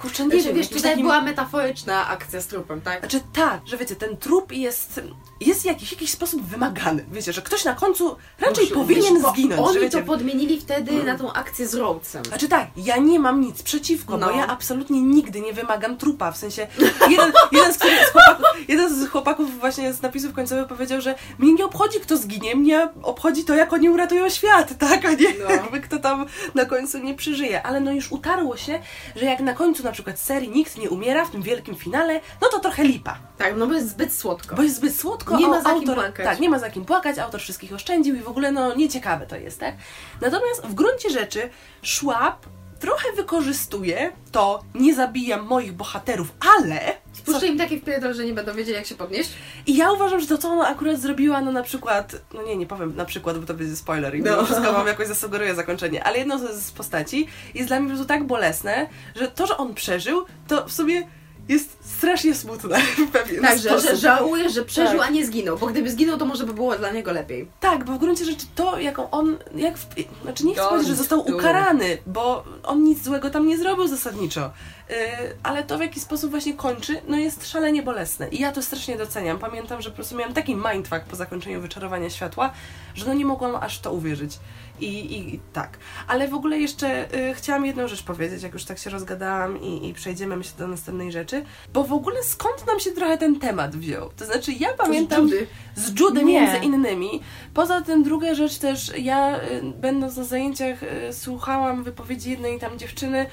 kurczę, nie Wiesz, wiem, wiesz tutaj takim, była metaforyczna akcja z trupem, tak? znaczy tak, że wiecie, ten trup jest, jest w jakiś, jakiś sposób wymagany, wiecie, że ktoś na końcu raczej Musi- powinien wiesz, zginąć, Oni wiecie, to podmienili wtedy na tą akcję z Rhodesem. Znaczy tak, ja nie mam nic przeciwko, No. bo ja absolutnie nigdy nie wymagam trupa, w sensie jeden, jeden, z, z chłopaków, jeden z chłopaków właśnie z napisów końcowych powiedział, że mnie nie obchodzi kto zginie, mnie obchodzi to jak oni uratują świat, tak, a nie No. jakby kto tam na końcu nie przeżyje, ale no już utarło się, że jak na końcu na przykład serii nikt nie umiera w tym wielkim finale, no to trochę lipa, Tak, no bo jest zbyt słodko. bo jest zbyt słodko, Nie ma za kim autor, płakać. Tak, nie ma za kim płakać, autor wszystkich oszczędził i w ogóle no nieciekawe to jest, tak? Natomiast w gruncie rzeczy Schwab trochę wykorzystuje to, nie zabijam moich bohaterów, ale... Spuszczę im taki wpierdol, że nie będą wiedzieli jak się podnieść. I ja uważam, że to, co ona akurat zrobiła, no na przykład, no nie, nie powiem na przykład, bo to będzie spoiler i No. no. wszystko wam jakoś zasugeruje zakończenie, ale jedno z, z postaci jest dla mnie po prostu tak bolesne, że to, że on przeżył, to w sumie jest strasznie smutne w pewien Tak, że, sposób. że żałuje, że przeżył, Tak. a nie zginął, bo gdyby zginął, to może by było dla niego lepiej. Tak, bo w gruncie rzeczy to, jaką on, jak, w, znaczy nie chcę powiedzieć, że został ukarany, bo on nic złego tam nie zrobił zasadniczo, yy, ale to w jaki sposób właśnie kończy, no jest szalenie bolesne i ja to strasznie doceniam. Pamiętam, że po prostu miałam taki mindfuck po zakończeniu Wyczarowania Światła, że no nie mogłam aż to uwierzyć. I, i, i tak. Ale w ogóle jeszcze y, chciałam jedną rzecz powiedzieć, jak już tak się rozgadałam i, i przejdziemy myślę do następnej rzeczy, bo w ogóle skąd nam się trochę ten temat wziął? To znaczy ja pamiętam Judy. z Judy Nie. między innymi. Poza tym druga rzecz też, ja y, będąc na zajęciach y, słuchałam wypowiedzi jednej tam dziewczyny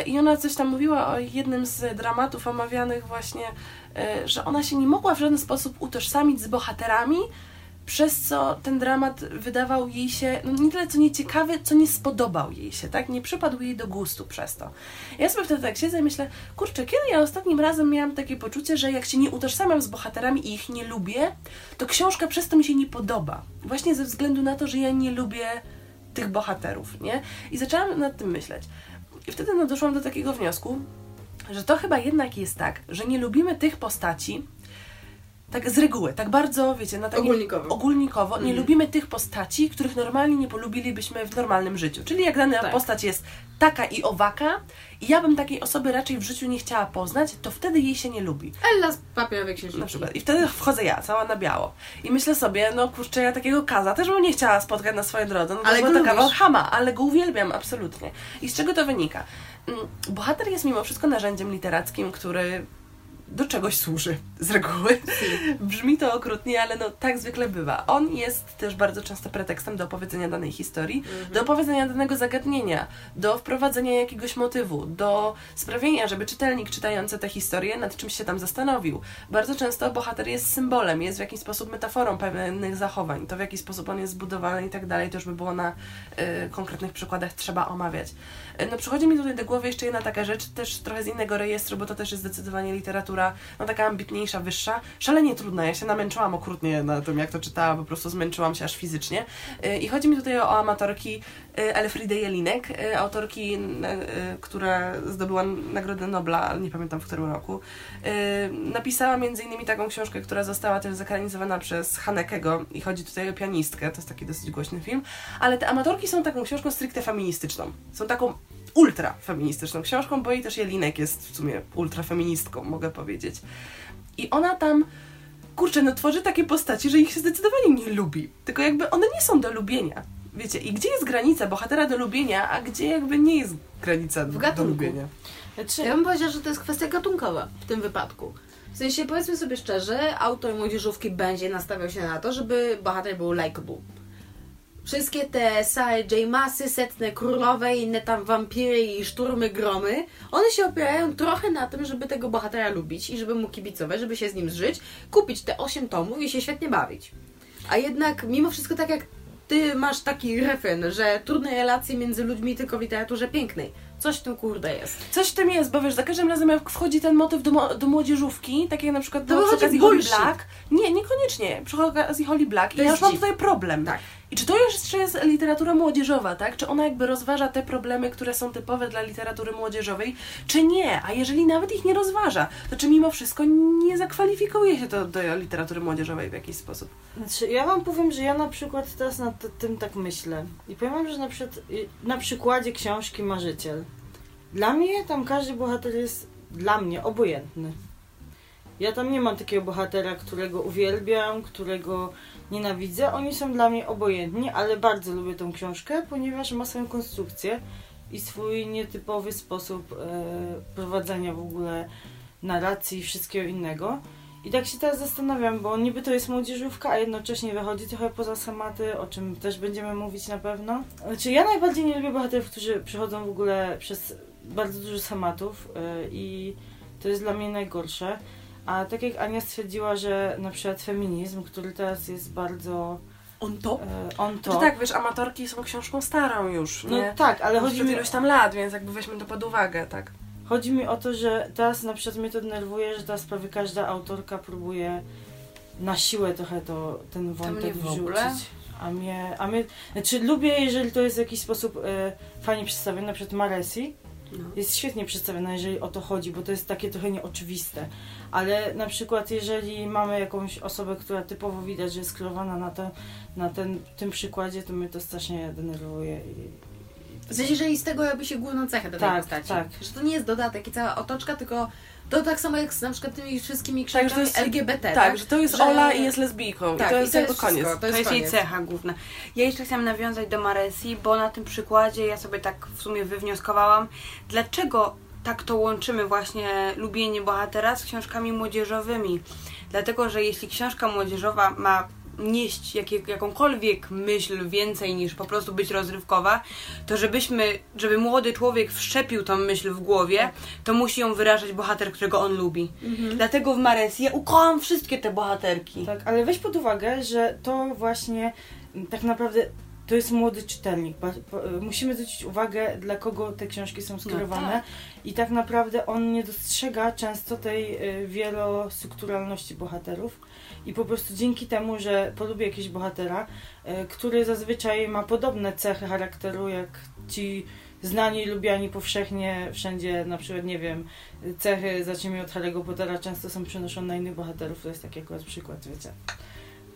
y, i ona coś tam mówiła o jednym z dramatów omawianych właśnie, y, że ona się nie mogła w żaden sposób utożsamić z bohaterami, przez co ten dramat wydawał jej się, no nie tyle co nieciekawy, co nie spodobał jej się, tak? Nie przypadł jej do gustu przez to. Ja sobie wtedy tak siedzę i myślę, kurczę, kiedy ja ostatnim razem miałam takie poczucie, że jak się nie utożsamiam z bohaterami i ich nie lubię, to książka przez to mi się nie podoba. Właśnie ze względu na to, że ja nie lubię tych bohaterów, nie? I zaczęłam nad tym myśleć. I wtedy no, doszłam do takiego wniosku, że to chyba jednak jest tak, że nie lubimy tych postaci, tak z reguły, tak bardzo, wiecie, na takim Ogólnikowo. ogólnikowo nie Mhm. lubimy tych postaci, których normalnie nie polubilibyśmy w normalnym życiu. Czyli jak dana Tak. postać jest taka i owaka i ja bym takiej osoby raczej w życiu nie chciała poznać, to wtedy jej się nie lubi. Ella z papierowej księżniczki. Na przykład. I wtedy wchodzę ja, cała na biało. I myślę sobie, no kurczę, ja takiego kaza też bym nie chciała spotkać na swojej drodze. No Ale była go taka lubisz. ale go uwielbiam, absolutnie. I z czego to wynika? Mm, Bohater jest mimo wszystko narzędziem literackim, który do czegoś służy z reguły. Brzmi to okrutnie, ale no tak zwykle bywa. On jest też bardzo często pretekstem do opowiedzenia danej historii, do opowiedzenia danego zagadnienia, do wprowadzenia jakiegoś motywu, do sprawienia, żeby czytelnik czytający tę historię nad czymś się tam zastanowił. Bardzo często bohater jest symbolem, jest w jakiś sposób metaforą pewnych zachowań. To w jaki sposób on jest zbudowany i tak dalej, to już by było na y, konkretnych przykładach trzeba omawiać. Y, No przychodzi mi tutaj do głowy jeszcze jedna taka rzecz, też trochę z innego rejestru, bo to też jest zdecydowanie literatura no taka ambitniejsza, wyższa, szalenie trudna. Ja się namęczyłam okrutnie na tym, jak to czytałam, po prostu zmęczyłam się aż fizycznie. Y, I chodzi mi tutaj o amatorki y, Elfriede Jelinek, y, autorki, y, która zdobyła Nagrodę Nobla, ale nie pamiętam w którym roku. Napisała między innymi taką książkę, która została też zekranizowana przez Hanekego i chodzi tutaj o pianistkę, to jest taki dosyć głośny film, ale te amatorki są taką książką stricte feministyczną. Są taką ultra feministyczną książką, bo jej też Jelinek jest w sumie ultra feministką, mogę powiedzieć. I ona tam, kurczę, no tworzy takie postaci, że ich się zdecydowanie nie lubi. Tylko jakby one nie są do lubienia. Wiecie, i gdzie jest granica bohatera do lubienia, a gdzie jakby nie jest granica do gatunku. lubienia. Znaczy, Ja bym powiedziała, że to jest kwestia gatunkowa w tym wypadku. W sensie, powiedzmy sobie szczerze, autor młodzieżówki będzie nastawiał się na to, żeby bohater był likable. Wszystkie te Sarah J. Masy, Setne Królowe, inne tam wampiry i szturmy gromy, one się opierają trochę na tym, żeby tego bohatera lubić i żeby mu kibicować, żeby się z nim zżyć, kupić te 8 tomów i się świetnie bawić. A jednak mimo wszystko tak jak ty masz taki refren, że trudne relacje między ludźmi tylko w literaturze pięknej. Coś w tym kurde jest. Coś w tym jest, bo wiesz, za każdym razem jak wchodzi ten motyw do, do młodzieżówki, tak jak na przykład do, przy okazji Holly. Black. Nie, niekoniecznie. Przy okazji Holly Black. I To ja jest już mam dziw. tutaj problem. Tak. I czy to jeszcze jest literatura młodzieżowa, tak? Czy ona jakby rozważa te problemy, które są typowe dla literatury młodzieżowej, czy nie? A jeżeli nawet ich nie rozważa, to czy mimo wszystko nie zakwalifikuje się to do literatury młodzieżowej w jakiś sposób? Znaczy, ja wam powiem, że ja na przykład teraz nad tym tak myślę. I powiem wam, że na, przykład, na przykładzie książki Marzyciel. Dla mnie tam każdy bohater jest dla mnie obojętny. Ja tam nie mam takiego bohatera, którego uwielbiam, którego nienawidzę. Oni są dla mnie obojętni, ale bardzo lubię tą książkę, ponieważ ma swoją konstrukcję i swój nietypowy sposób e, prowadzenia w ogóle narracji i wszystkiego innego. I tak się teraz zastanawiam, bo niby to jest młodzieżówka, a jednocześnie wychodzi trochę poza schematy, o czym też będziemy mówić na pewno. Znaczy ja najbardziej nie lubię bohaterów, którzy przechodzą w ogóle przez bardzo dużo schematów yy, i to jest dla mnie najgorsze. A tak jak Ania stwierdziła, że na przykład feminizm, który teraz jest bardzo On top? yy, on To to. tak, wiesz, amatorki są książką starą już, no nie? tak, ale chodzi mi, iluś tam lat, więc jakby weźmy to pod uwagę, tak? chodzi mi o to, że teraz na przykład mnie to denerwuje, że teraz prawie każda autorka próbuje na siłę trochę to, ten wątek wrzucić. ogóle? A mnie, a mnie, znaczy lubię, jeżeli to jest w jakiś sposób e, fajnie przedstawione, na przykład Maresi No. jest świetnie przedstawiona, jeżeli o to chodzi, bo to jest takie trochę nieoczywiste. Ale na przykład jeżeli mamy jakąś osobę, która typowo widać, że jest skierowana na, na ten, tym przykładzie, to mnie to strasznie denerwuje. I, W sensie, jeżeli z tego robi się główną cechę do tej Tak, postaci. tak. Że to nie jest dodatek i cała otoczka, tylko to tak samo jak z na przykład tymi wszystkimi Tak, że to książkami jest- LGBT, Tak, że to jest Że- Ola i jest lesbijką. Tak, I to jest jakby wszystko, koniec. To To jest, jest jej cecha główna. Ja jeszcze chciałam nawiązać do Maresi, bo na tym przykładzie ja sobie tak w sumie wywnioskowałam, dlaczego tak to łączymy właśnie lubienie bohatera z książkami młodzieżowymi. Dlatego, że jeśli książka młodzieżowa ma nieść jakie, jakąkolwiek myśl więcej niż po prostu być rozrywkowa, to żebyśmy, żeby młody człowiek wszczepił tą myśl w głowie, to musi ją wyrażać bohater, którego on lubi. Dlatego w Maresi ja ukocham wszystkie te bohaterki. Tak, ale weź pod uwagę, że to właśnie m, tak naprawdę to jest młody czytelnik. E, Musimy zwrócić uwagę, dla kogo te książki są skierowane. tak. I tak naprawdę on nie dostrzega często tej y, wielostrukturalności bohaterów. I po prostu dzięki temu, że polubi jakiegoś bohatera, y, który zazwyczaj ma podobne cechy charakteru jak ci znani lubiani powszechnie wszędzie, na przykład, nie wiem, cechy, zacznijmy od Harry'ego Pottera, często są przenoszone na innych bohaterów. To jest taki akurat przykład, wiecie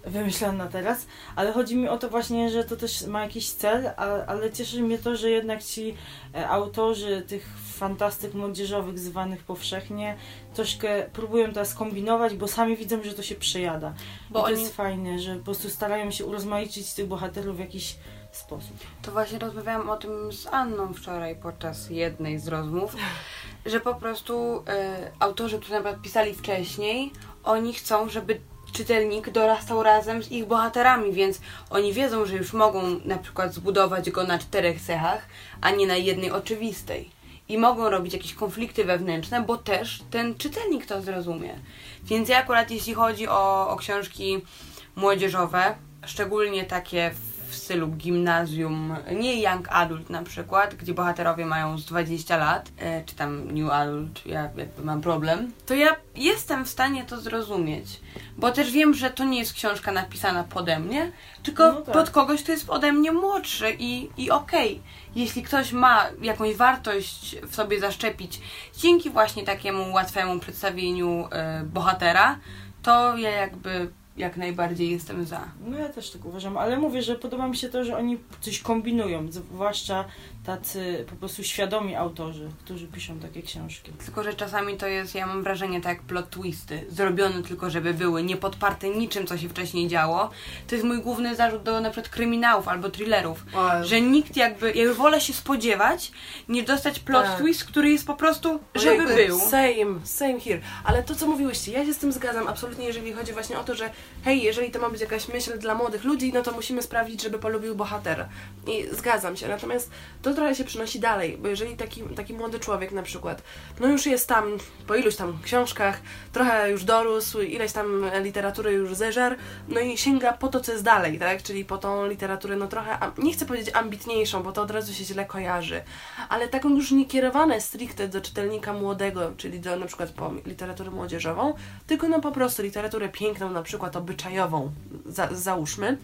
wymyślony na teraz, ale chodzi mi o to właśnie, że to też ma jakiś cel, a, ale cieszy mnie to, że jednak ci e, autorzy tych fantastyk młodzieżowych zwanych powszechnie troszkę próbują teraz kombinować, bo sami widzą, że to się przejada. Bo I to oni- jest fajne, że po prostu starają się urozmaicić tych bohaterów w jakiś sposób. To właśnie rozmawiałam o tym z Anną wczoraj podczas jednej z rozmów, że po prostu e, autorzy, którzy na przykład pisali wcześniej, oni chcą, żeby czytelnik dorastał razem z ich bohaterami, więc oni wiedzą, że już mogą na przykład zbudować go na czterech cechach, a nie na jednej oczywistej. I mogą robić jakieś konflikty wewnętrzne, bo też ten czytelnik to zrozumie. Więc ja akurat jeśli chodzi o, o książki młodzieżowe, szczególnie takie w stylu gimnazjum, nie young adult na przykład, gdzie bohaterowie mają z 20 lat, e, czy tam new adult, ja jakby mam problem, to ja jestem w stanie to zrozumieć. Bo też wiem, że to nie jest książka napisana pode mnie, tylko No tak. pod kogoś, kto jest ode mnie młodszy i, i okej. Jeśli ktoś ma jakąś wartość w sobie zaszczepić dzięki właśnie takiemu łatwemu przedstawieniu e, bohatera, to ja jakby jak najbardziej jestem za. No ja też tak uważam, ale mówię, że podoba mi się to, że oni coś kombinują, zwłaszcza tacy po prostu świadomi autorzy, którzy piszą takie książki. Tylko, że czasami to jest, ja mam wrażenie, tak jak plot twisty, zrobione tylko, żeby były, nie podparte niczym, co się wcześniej działo. To jest mój główny zarzut do na przykład kryminałów albo thrillerów, że nikt jakby, ja już wolę się spodziewać, niż dostać plot Tak. twist, który jest po prostu, żeby Jakby był. Same, same here. Ale to, co mówiłyście, ja się z tym zgadzam absolutnie, jeżeli chodzi właśnie o to, że hej, jeżeli to ma być jakaś myśl dla młodych ludzi, no to musimy sprawdzić, żeby polubił bohatera. I zgadzam się, natomiast to trochę się przynosi dalej, bo jeżeli taki, taki młody człowiek na przykład, no już jest tam po iluś tam książkach, trochę już dorósł, ileś tam literatury już zeżarł, no i sięga po to, co jest dalej, tak? Czyli po tą literaturę, no trochę, nie chcę powiedzieć ambitniejszą, bo to od razu się źle kojarzy, ale taką już nie kierowane stricte do czytelnika młodego, czyli do na przykład po literaturę młodzieżową, tylko no po prostu literaturę piękną, na przykład obyczajową, za, załóżmy,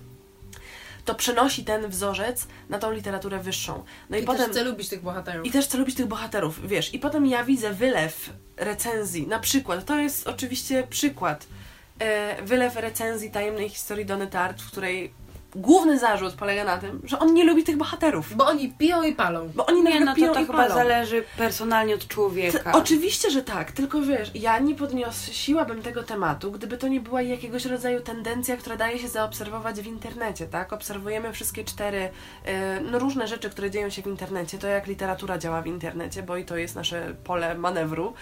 to przenosi ten wzorzec na tą literaturę wyższą. No i, I potem... też chcę lubić tych bohaterów. I też chcę lubić tych bohaterów, wiesz. I potem ja widzę wylew recenzji, na przykład, to jest oczywiście przykład, e, wylew recenzji tajemnej historii Dony Tart, w której główny zarzut polega na tym, że on nie lubi tych bohaterów. Bo oni piją i palą. Bo oni Nie, nawet no to, piją to i chyba palą. zależy personalnie od człowieka. Oczywiście, że tak, tylko wiesz, ja nie podnosiłabym tego tematu, gdyby to nie była jakiegoś rodzaju tendencja, która daje się zaobserwować w internecie, tak? Obserwujemy wszystkie cztery, e, no różne rzeczy, które dzieją się w internecie, to jak literatura działa w internecie, bo i to jest nasze pole manewru.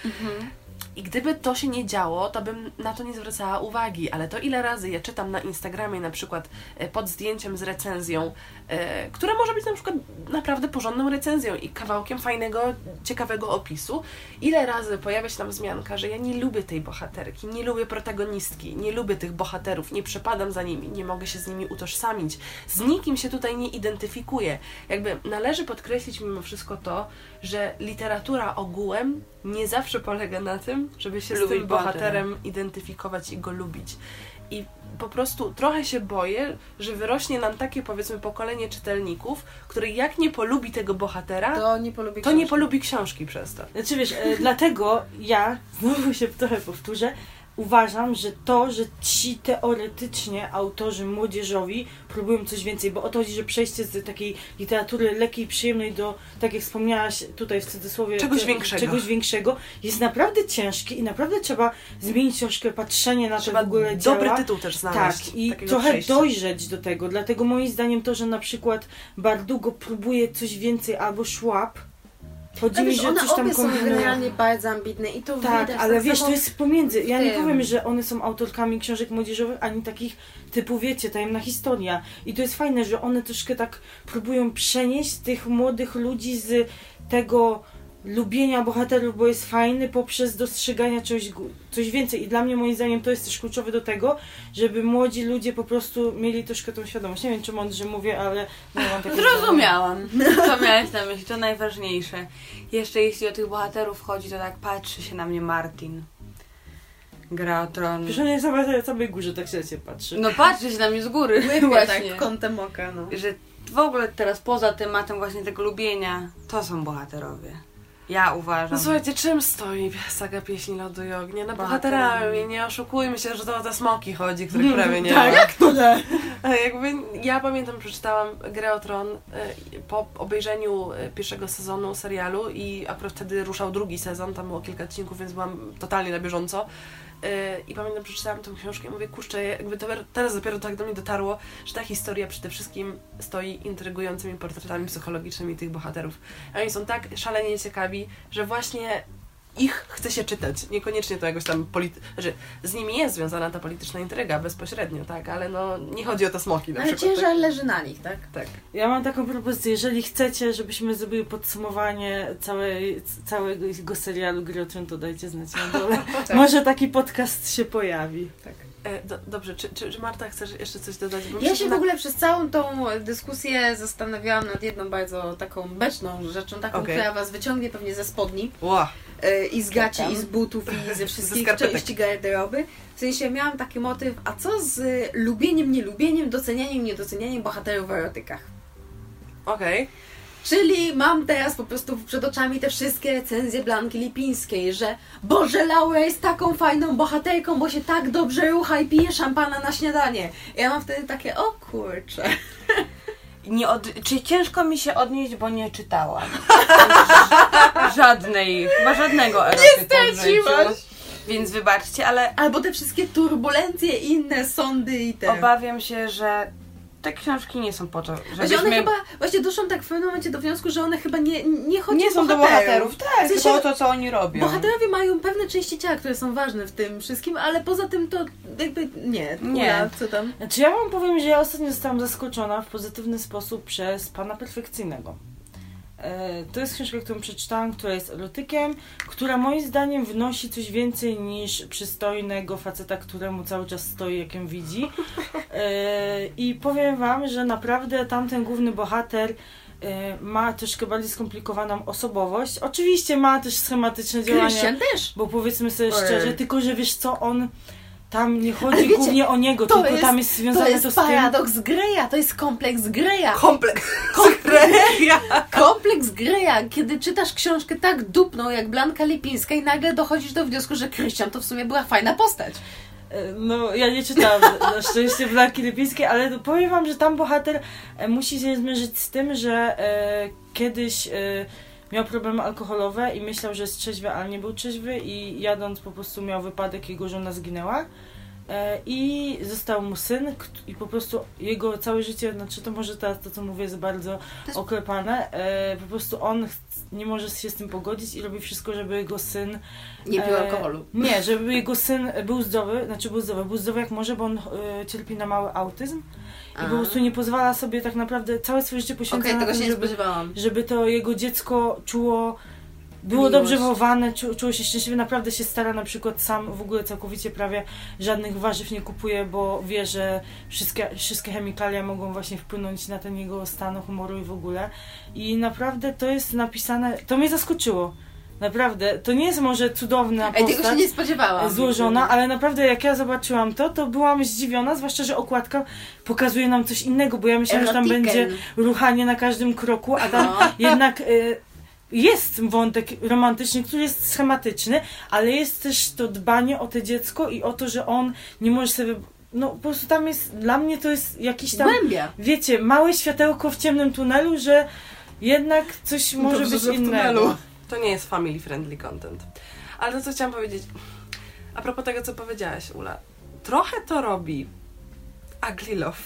I gdyby to się nie działo, to bym na to nie zwracała uwagi, ale to ile razy ja czytam na Instagramie na przykład e, pod zdjęciem z recenzją, e, która może być na przykład naprawdę porządną recenzją i kawałkiem fajnego, ciekawego opisu, ile razy pojawia się tam wzmianka, że ja nie lubię tej bohaterki, nie lubię protagonistki, nie lubię tych bohaterów, nie przepadam za nimi, nie mogę się z nimi utożsamić, z nikim się tutaj nie identyfikuję. Jakby należy podkreślić mimo wszystko to, że literatura ogółem nie zawsze polega na tym, żeby się z Lubić tym bohatera. bohaterem identyfikować i go lubić. I po prostu trochę się boję, że wyrośnie nam takie powiedzmy pokolenie czytelników, które jak nie polubi tego bohatera, to, To nie polubię nie książki. polubi książki przez to. Znaczy wiesz, e, dlatego ja, znowu się trochę powtórzę, uważam, że to, że ci teoretycznie autorzy młodzieżowi próbują coś więcej, bo o to chodzi, że przejście z takiej literatury lekkiej, przyjemnej do, tak jak wspomniałaś tutaj w cudzysłowie, Czegoś te- większego. czegoś większego, jest naprawdę ciężkie i naprawdę trzeba zmienić troszkę patrzenie na to Trzeba w ogóle dobry działa. tytuł też znaleźć. Tak, i trochę przejścia. dojrzeć do tego. Dlatego moim zdaniem to, że na przykład Bardugo próbuje coś więcej albo Szłap, chodzi mi, że coś tam obie są kombinują. generalnie bardzo ambitne i to Tak, widać ale tak wiesz, to jest pomiędzy. Ja nie powiem, że one są autorkami książek młodzieżowych, ani takich typu, wiecie, tajemna historia. I to jest fajne, że one troszkę tak próbują przenieść tych młodych ludzi z tego lubienia bohaterów, bo jest fajny, poprzez dostrzegania czegoś, coś więcej. I dla mnie, moim zdaniem, to jest też kluczowe do tego, żeby młodzi ludzie po prostu mieli troszkę tą świadomość. Nie wiem, czy mądrze mówię, ale no, mam takie Zrozumiałam, co miałeś na myśli, to najważniejsze. Jeszcze jeśli o tych bohaterów chodzi, to tak patrzy się na mnie Martin. Gra o tron. Wiesz, on jest na samej górze, tak się patrzy. No patrzy się na mnie z góry. Właśnie. tak kątem oka, no. Że w ogóle teraz poza tematem właśnie tego lubienia, to są bohaterowie. Ja uważam. No słuchajcie, czym stoi saga Pieśni Lodu i Ognia? No Bohaterami. nie oszukujmy się, że to o te smoki chodzi, których prawie nie tak, ma. jak to nie? A Jakby ja pamiętam, przeczytałam Grę o Tron e, po obejrzeniu e, pierwszego sezonu serialu i akurat wtedy ruszał drugi sezon, tam było kilka odcinków, więc byłam totalnie na bieżąco. E, I pamiętam, przeczytałam tę książkę i mówię, kurczę, jakby to, teraz dopiero tak do mnie dotarło, że ta historia przede wszystkim stoi intrygującymi portretami psychologicznymi tych bohaterów. A oni są tak szalenie ciekawi, że właśnie ich chce się czytać. Niekoniecznie to jakoś tam polity... znaczy, z nimi jest związana ta polityczna intryga bezpośrednio, tak, ale no nie chodzi o te smoki na Ale przykład. ciężar leży na nich, tak? Tak. tak. Ja mam taką propozycję, jeżeli chcecie, żebyśmy zrobili podsumowanie całej, całego serialu Gry o Tron, to dajcie znać na dole. Tak. Może taki podcast się pojawi. E, do, dobrze, czy, czy, czy Marta chcesz jeszcze coś dodać? Bo Ja się że w ogóle przez całą tą dyskusję zastanawiałam nad jedną bardzo taką beczną rzeczą, taką, Okej. która was wyciągnie pewnie ze spodni e, i z gaci, i z butów, i ze wszystkich skarpetek. części garderoby. W sensie miałam taki motyw, a co z lubieniem, nielubieniem, docenianiem, niedocenianiem bohaterów w erotykach? okej. Czyli mam teraz po prostu przed oczami te wszystkie recenzje Blanki Lipińskiej, że Boże, Laura jest taką fajną bohaterką, bo się tak dobrze rucha i pije szampana na śniadanie. I ja mam wtedy takie, o kurczę. Nie od... Czy ciężko mi się odnieść, bo nie czytałam. Żadnej, chyba żadnego erotyku w życiu. Więc wybaczcie, ale Albo te wszystkie turbulencje inne sądy i te... obawiam się, że te książki nie są po to, Właśnie one żebyśmy... chyba, właśnie doszłam tak w pewnym momencie do wniosku, że one chyba nie, nie chodzi nie są do bohaterów, tak, W sensie, tylko o to, co oni robią. Bohaterowie mają pewne części ciała, które są ważne w tym wszystkim, ale poza tym to jakby nie. Nie. Co tam? Znaczy ja wam powiem, że ja ostatnio zostałam zaskoczona w pozytywny sposób przez Pana Perfekcyjnego. E, To jest książka, którą przeczytałam, która jest erotykiem, która moim zdaniem wnosi coś więcej niż przystojnego faceta, któremu cały czas stoi, jak ją widzi. E, I powiem wam, że naprawdę tamten główny bohater e, ma troszkę bardziej skomplikowaną osobowość. Oczywiście ma też schematyczne działania. Christian też. Bo powiedzmy sobie szczerze, tylko że wiesz co, on tam nie chodzi wiecie, głównie o niego, to tylko jest- tam jest To związane jest to z tym. paradoks Greya, to jest kompleks Greya. Kompleks. Kompleks Greya, kiedy czytasz książkę tak dupną jak Blanka Lipińska i nagle dochodzisz do wniosku, że Christian to w sumie była fajna postać. E, No, ja nie czytałam na szczęście Blanki Lipińskiej, ale powiem wam, że tam bohater e, musi się zmierzyć z tym, że e, kiedyś e, miał problemy alkoholowe i myślał, że jest trzeźwy, ale nie był trzeźwy i jadąc po prostu miał wypadek, jego żona zginęła. E, I został mu syn i po prostu jego całe życie, znaczy to może teraz to co mówię jest bardzo jest- oklepane, e, po prostu on nie może się z tym pogodzić i robi wszystko, żeby jego syn Nie pił E, alkoholu. Nie, żeby jego syn był zdrowy, znaczy był zdrowy, był zdrowy jak może, bo on cierpi na mały autyzm i po prostu nie pozwala sobie tak naprawdę całe swoje życie się nie żeby, żeby to jego dziecko czuło, było Miłość. dobrze wychowane, czu, czuło się szczęśliwie, naprawdę się stara na przykład sam w ogóle całkowicie prawie żadnych warzyw nie kupuje, bo wie, że wszystkie, wszystkie chemikalia mogą właśnie wpłynąć na ten jego stan humoru i w ogóle. I naprawdę to jest napisane, to mnie zaskoczyło. Naprawdę, to nie jest może cudowna Ej, tego się nie spodziewałam. złożona, ale naprawdę jak ja zobaczyłam to, to byłam zdziwiona, zwłaszcza, że okładka pokazuje nam coś innego, bo ja myślałam, że tam Erotiken. będzie ruchanie na każdym kroku, a tam No. jednak y, jest wątek romantyczny, który jest schematyczny, ale jest też to dbanie o to dziecko i o to, że on nie może sobie... No po prostu tam jest, dla mnie to jest jakiś tam, Głębia. wiecie, małe światełko w ciemnym tunelu, że jednak coś może Dobrze, być innego. To nie jest family friendly content. Ale to, co chciałam powiedzieć, a propos tego, co powiedziałaś, Ula, trochę to robi Ugly Love.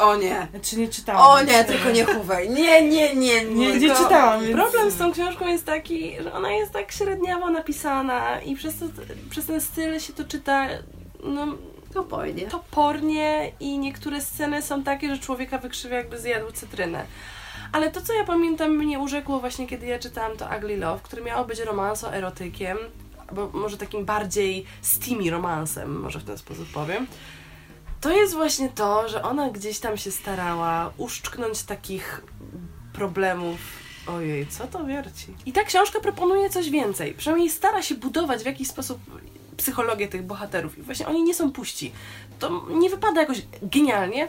O nie. Znaczy nie czytałam. O nie, tylko nie chówaj. Nie, nie, nie, Nie, nie. czytałam, więc... Problem z tą książką jest taki, że ona jest tak średniawo napisana i przez, to, przez ten styl się to czyta no, Spokojnie. topornie i niektóre sceny są takie, że człowieka wykrzywia jakby zjadł cytrynę. Ale to, co ja pamiętam, mnie urzekło właśnie, kiedy ja czytałam to Ugly Love, które miało być romanso erotykiem, albo może takim bardziej steamy romansem, może w ten sposób powiem. To jest właśnie to, że ona gdzieś tam się starała uszczknąć takich problemów. Ojej, co to wierci? I ta książka proponuje coś więcej. Przynajmniej stara się budować w jakiś sposób psychologię tych bohaterów. I właśnie oni nie są puści. To nie wypada jakoś genialnie,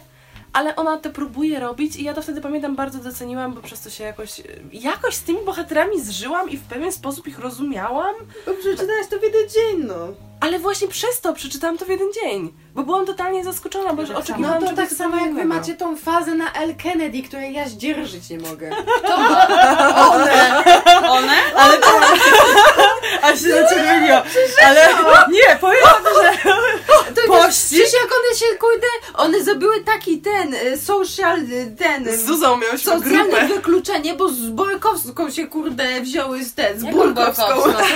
ale ona to próbuje robić i ja to wtedy pamiętam bardzo doceniłam, bo przez to się jakoś, jakoś z tymi bohaterami zżyłam i w pewien sposób ich rozumiałam. Bo przeczytałaś to w jeden dzień, no. Ale właśnie przez to przeczytałam to w jeden dzień, bo byłam totalnie zaskoczona, bo tak oczekiwałam No to tak samo jak wy macie tą fazę na L. Kennedy, której ja zdzierżyć nie mogę. To One? One? Ale to... Aż się zaczerwieniło. Ale nie, powiem wam, że To Pościg? Przecież jak one się, kurde, one zrobiły taki ten, y, social, y, ten... Z Zuzą miałyśmy Socjalne grupę. wykluczenie, bo z Borkowską się kurde wzięły z ten, z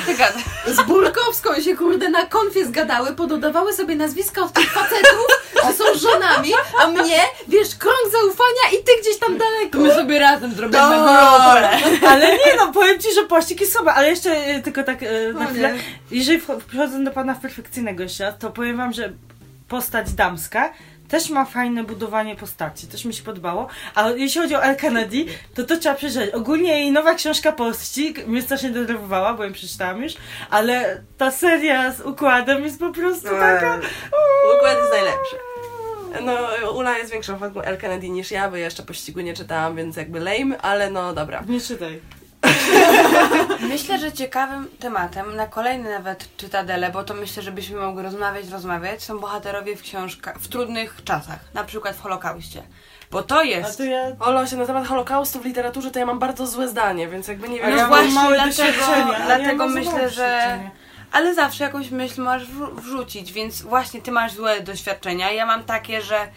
ty gadasz? Z Burkowską się kurde na konfie zgadały, pododawały sobie nazwiska od tych facetów, że są żonami, a mnie, wiesz, krąg zaufania i ty gdzieś tam daleko. My sobie razem zrobimy Tak. grupę. Ale nie no, powiem ci, że pościg jest słaby, ale jeszcze tylko tak na O chwilę. Jeżeli wch- wchodząc do pana perfekcyjnego jeszcze to powiem wam, że postać damska też ma fajne budowanie postaci, też mi się podobało. A jeśli chodzi o El Kennedy, to to trzeba przeżyć. Ogólnie jej nowa książka Pościg mnie strasznie denerwowała, bo ją przeczytałam już, ale ta seria z układem jest po prostu taka... Układ jest najlepszy. No, Ula jest większą fanką El Kennedy niż ja, bo ja jeszcze pościgu nie czytałam, więc jakby lame, ale no dobra. Nie czytaj. Ciekawym tematem na kolejny nawet czytadele, bo to myślę, żebyśmy mogli rozmawiać, rozmawiać, są bohaterowie w książkach, w trudnych czasach, na przykład w Holokauście. Bo to A jest... to ja... Olo, się na temat Holokaustu w literaturze to ja mam bardzo złe zdanie, więc jakby nie A wiem... No ja właśnie, mam małe dlatego- dlatego ja myślę, że-. Ale zawsze jakąś myśl masz wrzucić, więc właśnie ty masz złe doświadczenia. Ja mam takie, że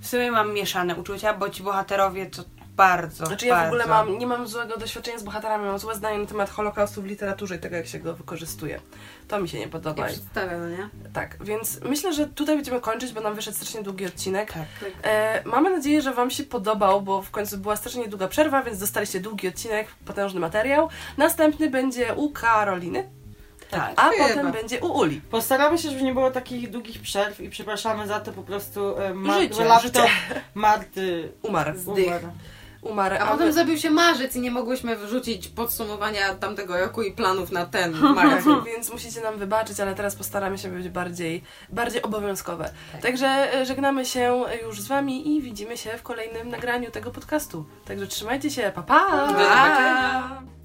w sumie mam mieszane uczucia, bo ci bohaterowie to bardzo, Znaczy ja w ogóle mam, nie mam złego doświadczenia z bohaterami, mam złe zdanie na temat Holokaustu w literaturze i tego, jak się go wykorzystuje. To mi się nie podoba. Przedstawia, no nie? Tak, więc myślę, że tutaj będziemy kończyć, bo nam wyszedł strasznie długi odcinek. Tak. E, mamy nadzieję, że Wam się podobał, bo w końcu była strasznie długa przerwa, więc dostaliście długi odcinek, potężny materiał. Następny będzie u Karoliny, Tak. a Chyba. potem będzie u Uli. Postaramy się, żeby nie było takich długich przerw i przepraszamy za to po prostu e, ma- Życie, laptop Marty Umarł. Umarł. Umarł. A potem zabił się marzec i nie mogłyśmy wrzucić podsumowania tamtego roku i planów na ten. Tak, więc musicie nam wybaczyć, ale teraz postaramy się być bardziej, bardziej obowiązkowe. Także e, żegnamy się już z Wami i widzimy się w kolejnym nagraniu tego podcastu. Także trzymajcie się, pa pa! Do zobaczenia.